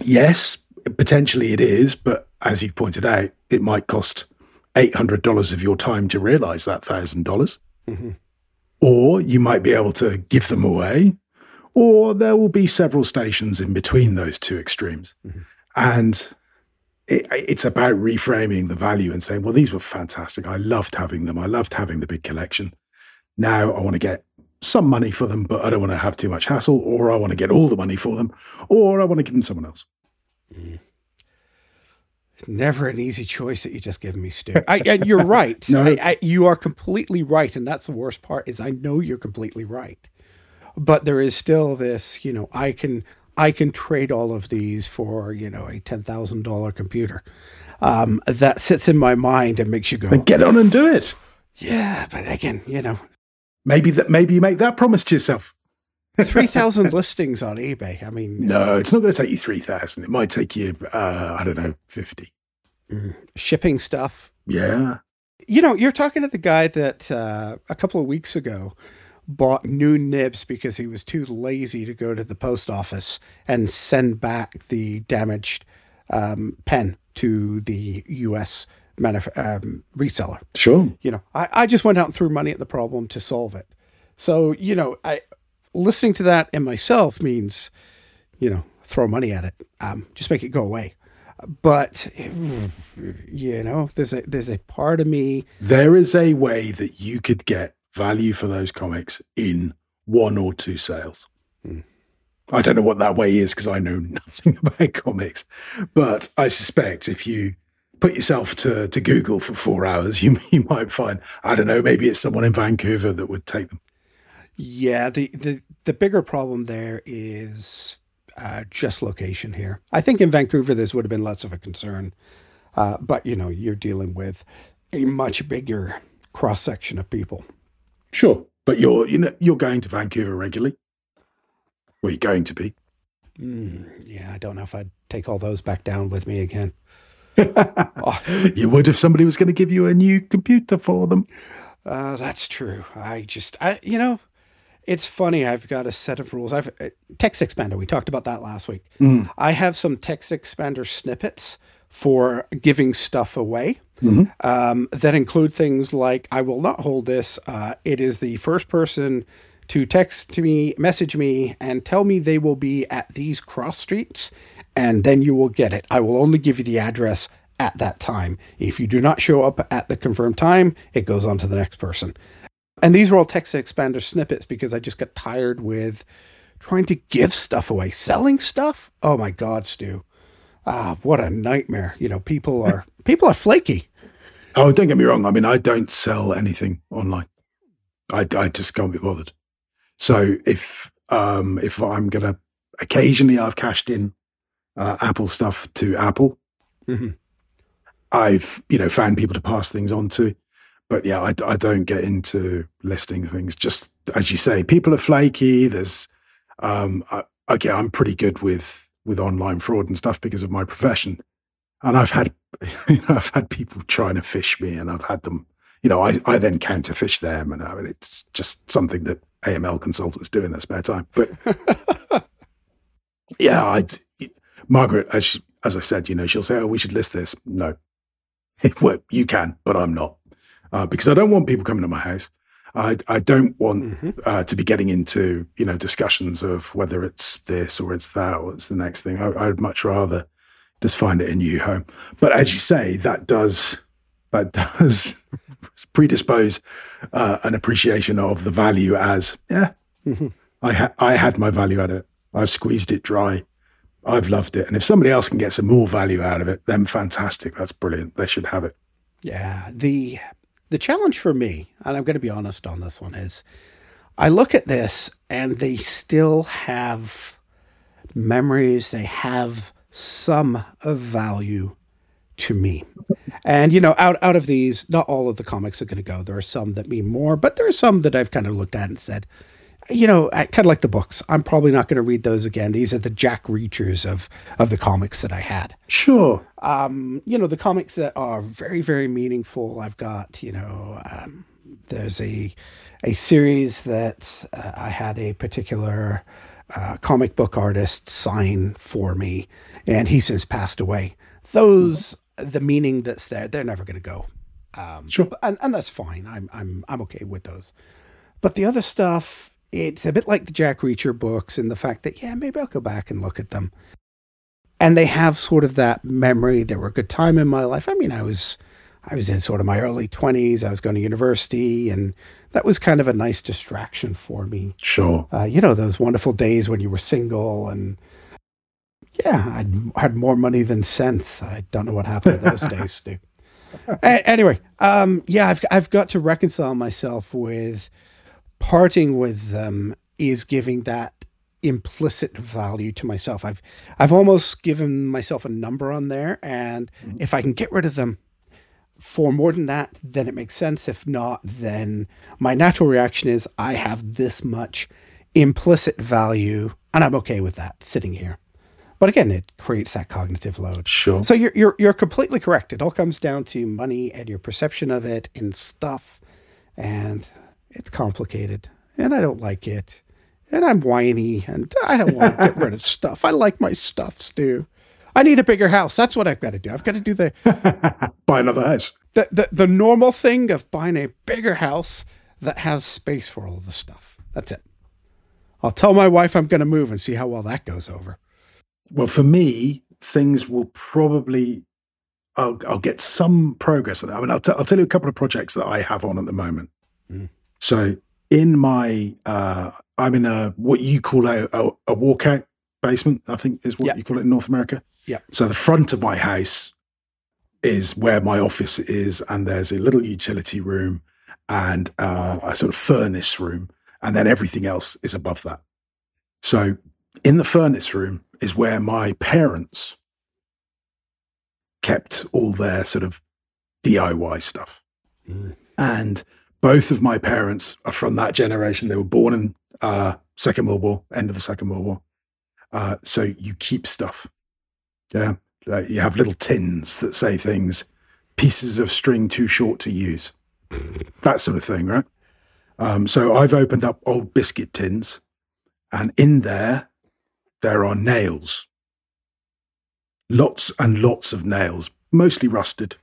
Yes, potentially it is, but as you pointed out, it might cost eight hundred dollars of your time to realize that thousand dollars, mm-hmm. or you might be able to give them away, or there will be several stations in between those two extremes. Mm-hmm. And it, it's about reframing the value and saying, well, these were fantastic. I loved having them. I loved having the big collection. Now I want to get some money for them, but I don't want to have too much hassle, or I want to get all the money for them, or I want to give them someone else. Mm. Never an easy choice that you just given me, Stu. I, and you're right. no. I, I, you are completely right, and that's the worst part. Is I know you're completely right, but there is still this. You know, I can I can trade all of these for, you know, a $10,000 computer. Um, that sits in my mind and makes you go, then get on and do it. Yeah. But again, you know, maybe that, maybe you make that promise to yourself. three thousand listings on eBay. I mean, No, it's not going to take you 3,000. It might take you, uh, I don't know, 50. shipping stuff. Yeah. You know, you're talking to the guy that uh, a couple of weeks ago bought new nibs because he was too lazy to go to the post office and send back the damaged um, pen to the U.S. Manuf- um, reseller. Sure. You know, I, I just went out and threw money at the problem to solve it. So, you know, I listening to that and myself means, you know, throw money at it. Um, just make it go away. But you know, there's a there's a part of me There is a way that you could get value for those comics in one or two sales. Hmm. I don't know what that way is because I know nothing about comics, but I suspect if you put yourself to, to Google for four hours, you, you might find, I don't know, maybe it's someone in Vancouver that would take them. Yeah, the the the bigger problem there is uh, just location here. I think in Vancouver this would have been less of a concern, uh, but you know you're dealing with a much bigger cross section of people. Sure. But you're, you know, you're going to Vancouver regularly. Well, you're going to be. Mm, yeah, I don't know if I'd take all those back down with me again. You would if somebody was going to give you a new computer for them. Uh, that's true. I just, I you know, it's funny. I've got a set of rules. I've uh, TextExpander. We talked about that last week. I have some TextExpander snippets for giving stuff away. um, that include things like I will not hold this. Uh, it is the first person to text to me, message me, and tell me they will be at these cross streets, and then you will get it. I will only give you the address at that time. If you do not show up at the confirmed time, it goes on to the next person. And these are all TextExpander snippets because I just got tired with trying to give stuff away, selling stuff. Oh my God, Stu. Ah, what a nightmare. You know, people are people are flaky. Oh, don't get me wrong. I mean, I don't sell anything online. I, I just can't be bothered. So if um, if I'm gonna occasionally I've cashed in uh, Apple stuff to Apple. Mhm. I've you know found people to pass things on to, but yeah, I, I don't get into listing things. Just as you say, people are flaky. There's um, I, okay, I'm pretty good with with online fraud and stuff because of my profession, and I've had you know, I've had people trying to phish me, and I've had them. You know, I, I then counterfish them, and I mean, it's just something that AML consultants do in their spare time. But yeah, I, Margaret, as she, as I said, you know, she'll say, "Oh, we should list this." No, well, you can, but I'm not uh, because I don't want people coming to my house. I, I don't want Mhm. uh, to be getting into you know discussions of whether it's this or it's that or it's the next thing. I, I'd much rather just find it in new home. But as you say, that does that does predispose uh, an appreciation of the value as yeah. Mhm. I ha- I had my value of it. I've squeezed it dry. I've loved it. And if somebody else can get some more value out of it, then fantastic. That's brilliant. They should have it. Yeah, the the challenge for me, and I'm going to be honest on this one, is I look at this and they still have memories. They have some of value to me. And you know, out out of these, not all of the comics are going to go. There are some that mean more, but there are some that I've kind of looked at and said, you know, I kind of like the books. I'm probably not going to read those again. These are the Jack Reachers of of the comics that I had Sure. um, you know, the comics that are very, very meaningful. I've got, you know, um, there's a a series that uh, I had a particular uh, comic book artist sign for me, and he since passed away. Those, the meaning that's there, they're never going to go. Um, Sure. and, and that's fine. I'm I'm I'm okay with those. But the other stuff, it's a bit like the Jack Reacher books in the fact that yeah, maybe I'll go back and look at them. And they have sort of that memory. They were a good time in my life. I mean, I was I was in sort of my early twenties. I was going to university, and that was kind of a nice distraction for me. Sure. Uh, you know, those wonderful days when you were single and yeah, I'd had more money than sense. I don't know what happened to those days, Stu. A- anyway, um, yeah, I've I've got to reconcile myself with parting with them is giving that implicit value to myself. I've I've almost given myself a number on there, and mm-hmm. if I can get rid of them for more than that, then it makes sense. If not, then my natural reaction is I have this much implicit value, and I'm okay with that sitting here. But again, it creates that cognitive load. Sure. So you're you're you're completely correct. It all comes down to money and your perception of it and stuff, and it's complicated. And I don't like it. And I'm whiny, and I don't want to get rid of stuff. I like my stuff, Stu. I need a bigger house. That's what I've got to do. I've got to do the Buy another house. the, the, the normal thing of buying a bigger house that has space for all the stuff. That's it. I'll tell my wife I'm going to move and see how well that goes over. Well, for me, things will probably. I'll, I'll get some progress. On that. I mean, I'll, t- I'll tell you a couple of projects that I have on at the moment. Mm. So, in my, uh, I'm in a what you call a, a, a walkout basement. I think is what Yeah. you call it in North America. Yeah. So the front of my house is where my office is, and there's a little utility room and uh, a sort of furnace room, and then everything else is above that. So in the furnace room is where my parents kept all their sort of DIY stuff. Mm. And both of my parents are from that generation. They were born in uh, Second World War, end of the Second World War. Uh, so you keep stuff. Yeah. Like you have little tins that say things, pieces of string too short to use, that sort of thing, right? Um, so I've opened up old biscuit tins, and in there, there are nails. Lots and lots of nails, mostly rusted.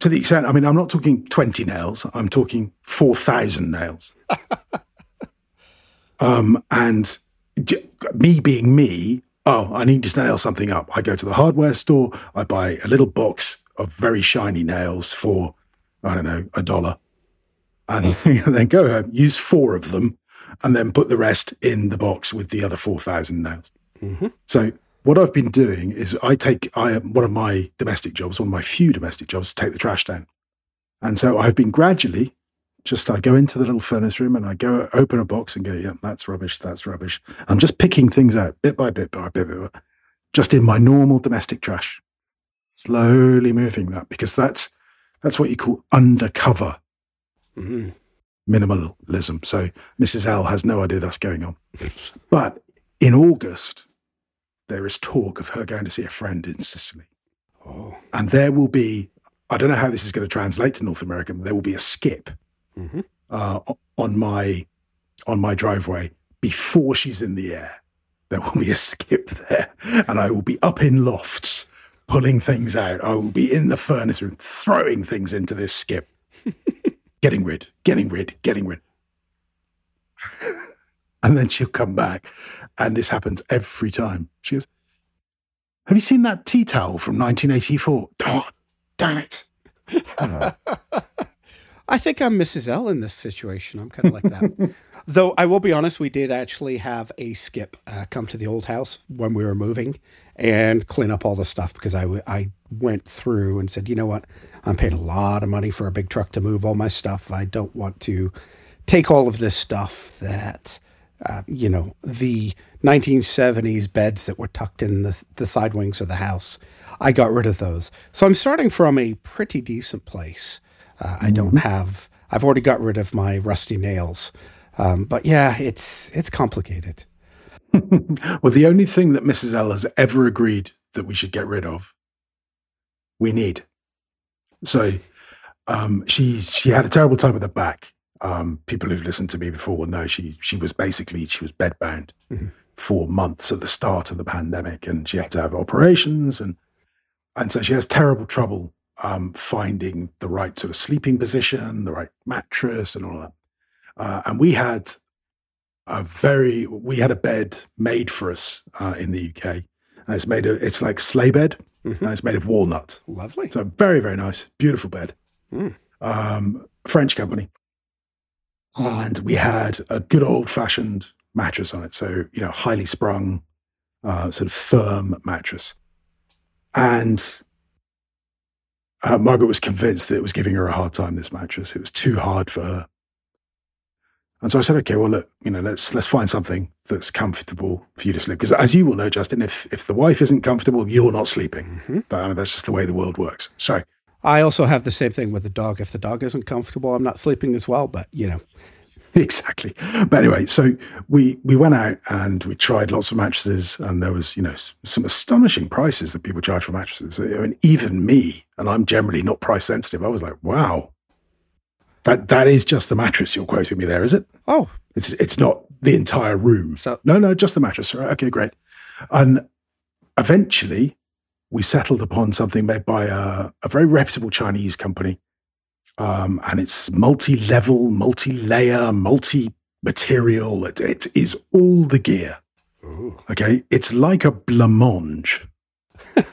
To the extent, I mean, I'm not talking 20 nails, I'm talking 4,000 nails. um, and j- me being me, oh, I need to nail something up. I go to the hardware store, I buy a little box of very shiny nails for, I don't know, a dollar. And then go home, use four of them, and then put the rest in the box with the other 4,000 nails. Mhm. So what I've been doing is I take I one of my domestic jobs, one of my few domestic jobs, is take the trash down. And so I've been gradually just I go into the little furnace room and I go open a box and go, yeah, that's rubbish, that's rubbish. I'm just picking things out bit by bit by bit, by bit, just in my normal domestic trash. Slowly moving that because that's that's what you call undercover Mm. minimalism. So Mrs. L has no idea that's going on. But in August, there is talk of her going to see a friend in Sicily. Oh. And there will be, I don't know how this is going to translate to North America, but there will be a skip hmm uh, on my on my driveway before she's in the air. There will be a skip there, and I will be up in lofts pulling things out. I will be in the furnace room throwing things into this skip, getting rid, getting rid, getting rid. And then she'll come back, and this happens every time. She goes, "Have you seen that tea towel from 1984?" Oh, damn it! I think I'm Mrs. L in this situation. I'm kind of like that. Though I will be honest, we did actually have a skip uh, come to the old house when we were moving and clean up all the stuff because I, w- I went through and said, you know what? I'm paying a lot of money for a big truck to move all my stuff. I don't want to take all of this stuff that, uh, you know, the 1970s beds that were tucked in the, the side wings of the house. I got rid of those. So I'm starting from a pretty decent place. Uh, I don't have. I've already got rid of my rusty nails, um, but yeah, it's it's complicated. well, the only thing that Mrs. L has ever agreed that we should get rid of, we need. So um, she she had a terrible time with her back. Um, people who've listened to me before will know she she was basically she was bedbound Mhm. for months at the start of the pandemic, and she had to have operations, and and so she has terrible trouble um, finding the right sort of sleeping position, the right mattress, and all that. Uh, and we had a very we had a bed made for us uh, in the UK, and it's made of it's like sleigh bed, Mhm. and it's made of walnut. Lovely. So very very nice, beautiful bed, Mm. um, French company, and we had a good old fashioned mattress on it. So you know, highly sprung, uh, sort of firm mattress, and. Uh, Margaret was convinced that it was giving her a hard time. This mattress, it was too hard for her. And so I said, okay, well, look, you know, let's let's find something that's comfortable for you to sleep. Because as you will know, Justin, if if the wife isn't comfortable, you're not sleeping. Mhm. That- I mean, that's just the way the world works. So I also have the same thing with the dog. If the dog isn't comfortable, I'm not sleeping as well. But you know, exactly. But anyway, so we we went out and we tried lots of mattresses, and there was you know some astonishing prices that people charge for mattresses. I mean, even me, and I'm generally not price sensitive. I was like, wow, that that is just the mattress you're quoting me there, is it? Oh, it's it's not the entire room. So- no, no, just the mattress. Right? Okay, great. And eventually, we settled upon something made by a, a very reputable Chinese company, um, and it's multi-level, multi-layer, multi-material. It, it is all the gear. Ooh. Okay, it's like a blancmange.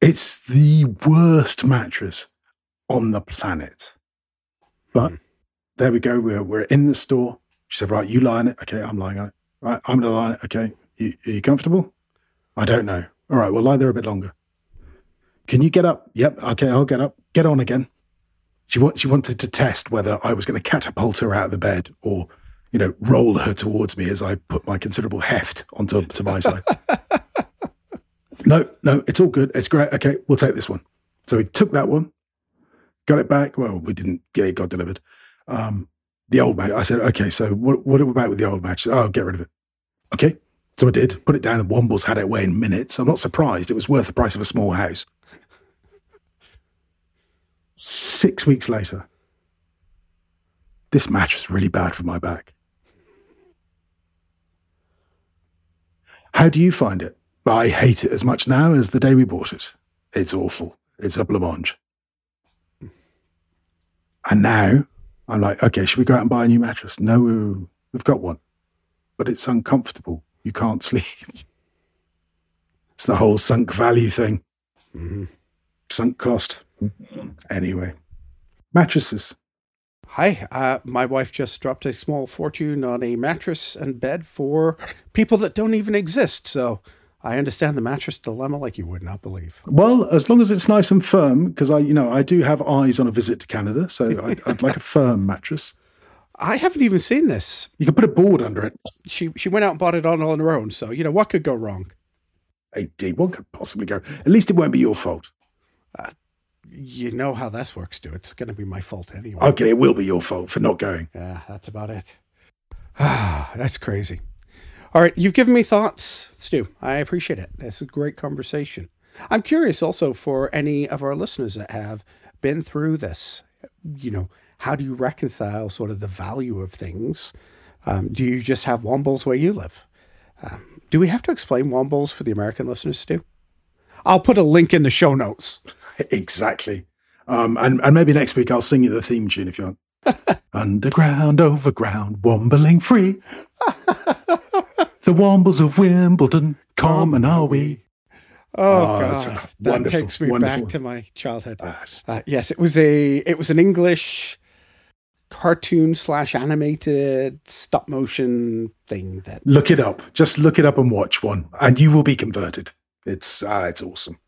it's the worst mattress on the planet. But Hmm. there we go. We're we're in the store. She said, "Right, you lie on it. Okay, I'm lying on it. Right, I'm gonna lie on it. Okay, you, are you comfortable? I don't know. All right, we'll lie there a bit longer. Can you get up? Yep. Okay, I'll get up. Get on again. She want, she wanted to test whether I was going to catapult her out of the bed or, you know, roll her towards me as I put my considerable heft onto to my side. no, no, it's all good. It's great. Okay, we'll take this one. So we took that one, got it back. Well, we didn't get it, got delivered. Um, the old match. I said, okay, so what, what about with the old match? Oh, get rid of it. Okay. So I did, put it down, and Wombles had it away in minutes. I'm not surprised. It was worth the price of a small house. Six weeks later, this mattress is really bad for my back. How do you find it? I hate it as much now as the day we bought it. It's awful. It's a blancmange. And now I'm like, okay, should we go out and buy a new mattress? No, we've got one, but it's uncomfortable. You can't sleep. It's the whole sunk value thing, Mhm. sunk cost. Anyway, mattresses. Hi, uh, my wife just dropped a small fortune on a mattress and bed for people that don't even exist. So I understand the mattress dilemma like you would not believe. Well, as long as it's nice and firm, because I, you know, I do have eyes on a visit to Canada, so I'd, I'd like a firm mattress. I haven't even seen this. You can put a board under it. She she went out and bought it on on her own. So you know what could go wrong? AD, what could possibly go? At least it won't be your fault. You know how this works, dude. It's going to be my fault anyway. Okay, it will be your fault for not going. Yeah, that's about it. Ah, that's crazy. All right, you've given me thoughts, Stu. I appreciate it. This is a great conversation. I'm curious also for any of our listeners that have been through this. You know, how do you reconcile sort of the value of things? Um, do you just have Wombles where you live? Um, do we have to explain Wombles for the American listeners, Stu? I'll put a link in the show notes. Exactly. Um, and, and maybe next week I'll sing you the theme tune if you want. Underground, overground, wombling free. the Wombles of Wimbledon, common are we. Oh, Oh, God, that takes me wonderful. back to my childhood. Yes. Uh, yes, it was a it was an English cartoon slash animated stop motion thing that Look it up. Just look it up and watch one, and you will be converted. It's uh, it's awesome.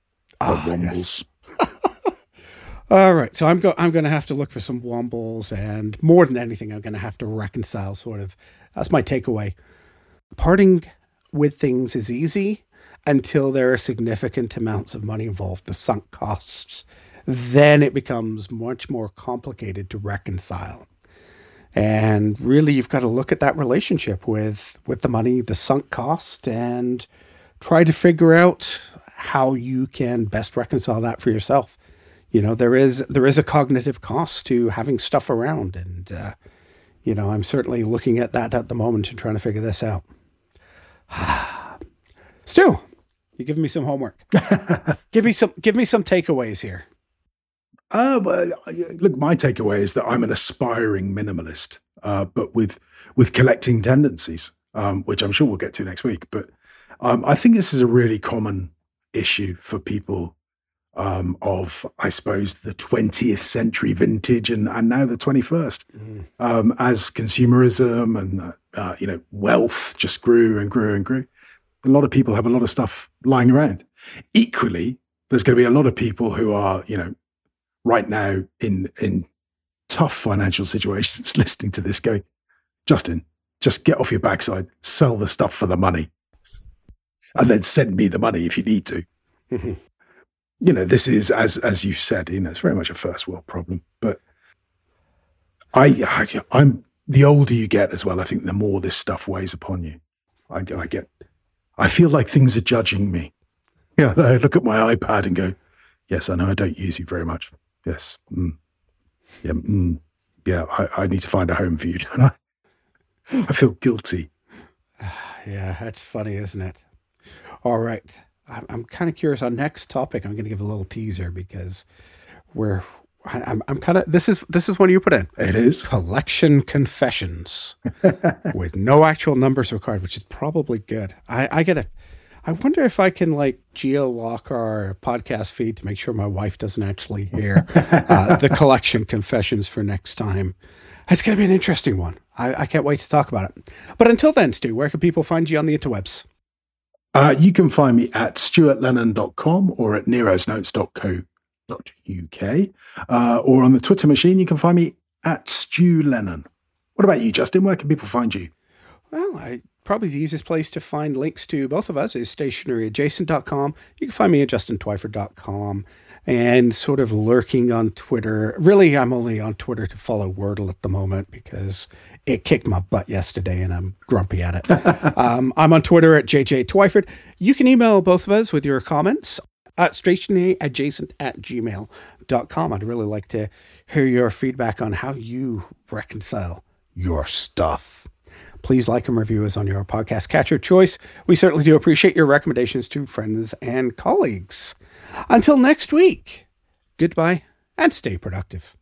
Ah, yes. All right, so I'm go I'm going to have to look for some wombles, and more than anything, I'm going to have to reconcile. Sort of, that's my takeaway. Parting with things is easy until there are significant amounts of money involved, the sunk costs. Then it becomes much more complicated to reconcile. And really, you've got to look at that relationship with with the money, the sunk cost, and try to figure out how you can best reconcile that for yourself. You know, there is there is a cognitive cost to having stuff around, and uh, you know, I'm certainly looking at that at the moment and trying to figure this out. Stu, you giving me some homework. give me some give me some takeaways here. Uh, well, look, my takeaway is that I'm an aspiring minimalist, uh, but with with collecting tendencies, um, which I'm sure we'll get to next week. But um, I think this is a really common issue for people um, of, I suppose, the 20th century vintage and, and now the 21st, um, as consumerism and uh, uh, you know wealth just grew and grew and grew. A lot of people have a lot of stuff lying around. Equally, there's going to be a lot of people who are, you know, right now in in tough financial situations listening to this going justin just get off your backside sell the stuff for the money and then send me the money if you need to you know this is as as you've said you know it's very much a first world problem but I, I am the older you get as well. I think the more this stuff weighs upon you. I, I get, I feel like things are judging me. Yeah, I look at my iPad and go, yes, I know I don't use you very much. Yes, mm. yeah, mm. yeah. I, I need to find a home for you, don't I? I feel guilty. Yeah, that's funny, isn't it? All right. I'm, I'm kind of curious. On next topic, I'm going to give a little teaser because we're. I'm, I'm kind of. This is this is one you put in. It is collection confessions with no actual numbers required, which is probably good. I, I get a. I wonder if I can like geo lock our podcast feed to make sure my wife doesn't actually hear uh, the collection confessions for next time. It's going to be an interesting one. I, I, can't wait to talk about it. But until then, Stu, where can people find you on the interwebs? Uh, you can find me at stuartlennon.com or at nerosnotes.co.uk. Uh, or on the Twitter machine, you can find me at Stu Lennon. What about you, Justin? Where can people find you? Well, I, probably the easiest place to find links to both of us is stationeryadjacent.com. You can find me at justintwyford.com and sort of lurking on Twitter. Really, I'm only on Twitter to follow Wordle at the moment because it kicked my butt yesterday and I'm grumpy at it. um, I'm on Twitter at JJ Twyford. You can email both of us with your comments at stationeryadjacent at gmail.com. I'd really like to hear your feedback on how you reconcile your stuff. Please like and review us on your podcast catcher choice. We certainly do appreciate your recommendations to friends and colleagues. Until next week, goodbye and stay productive.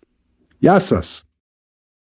Yasas.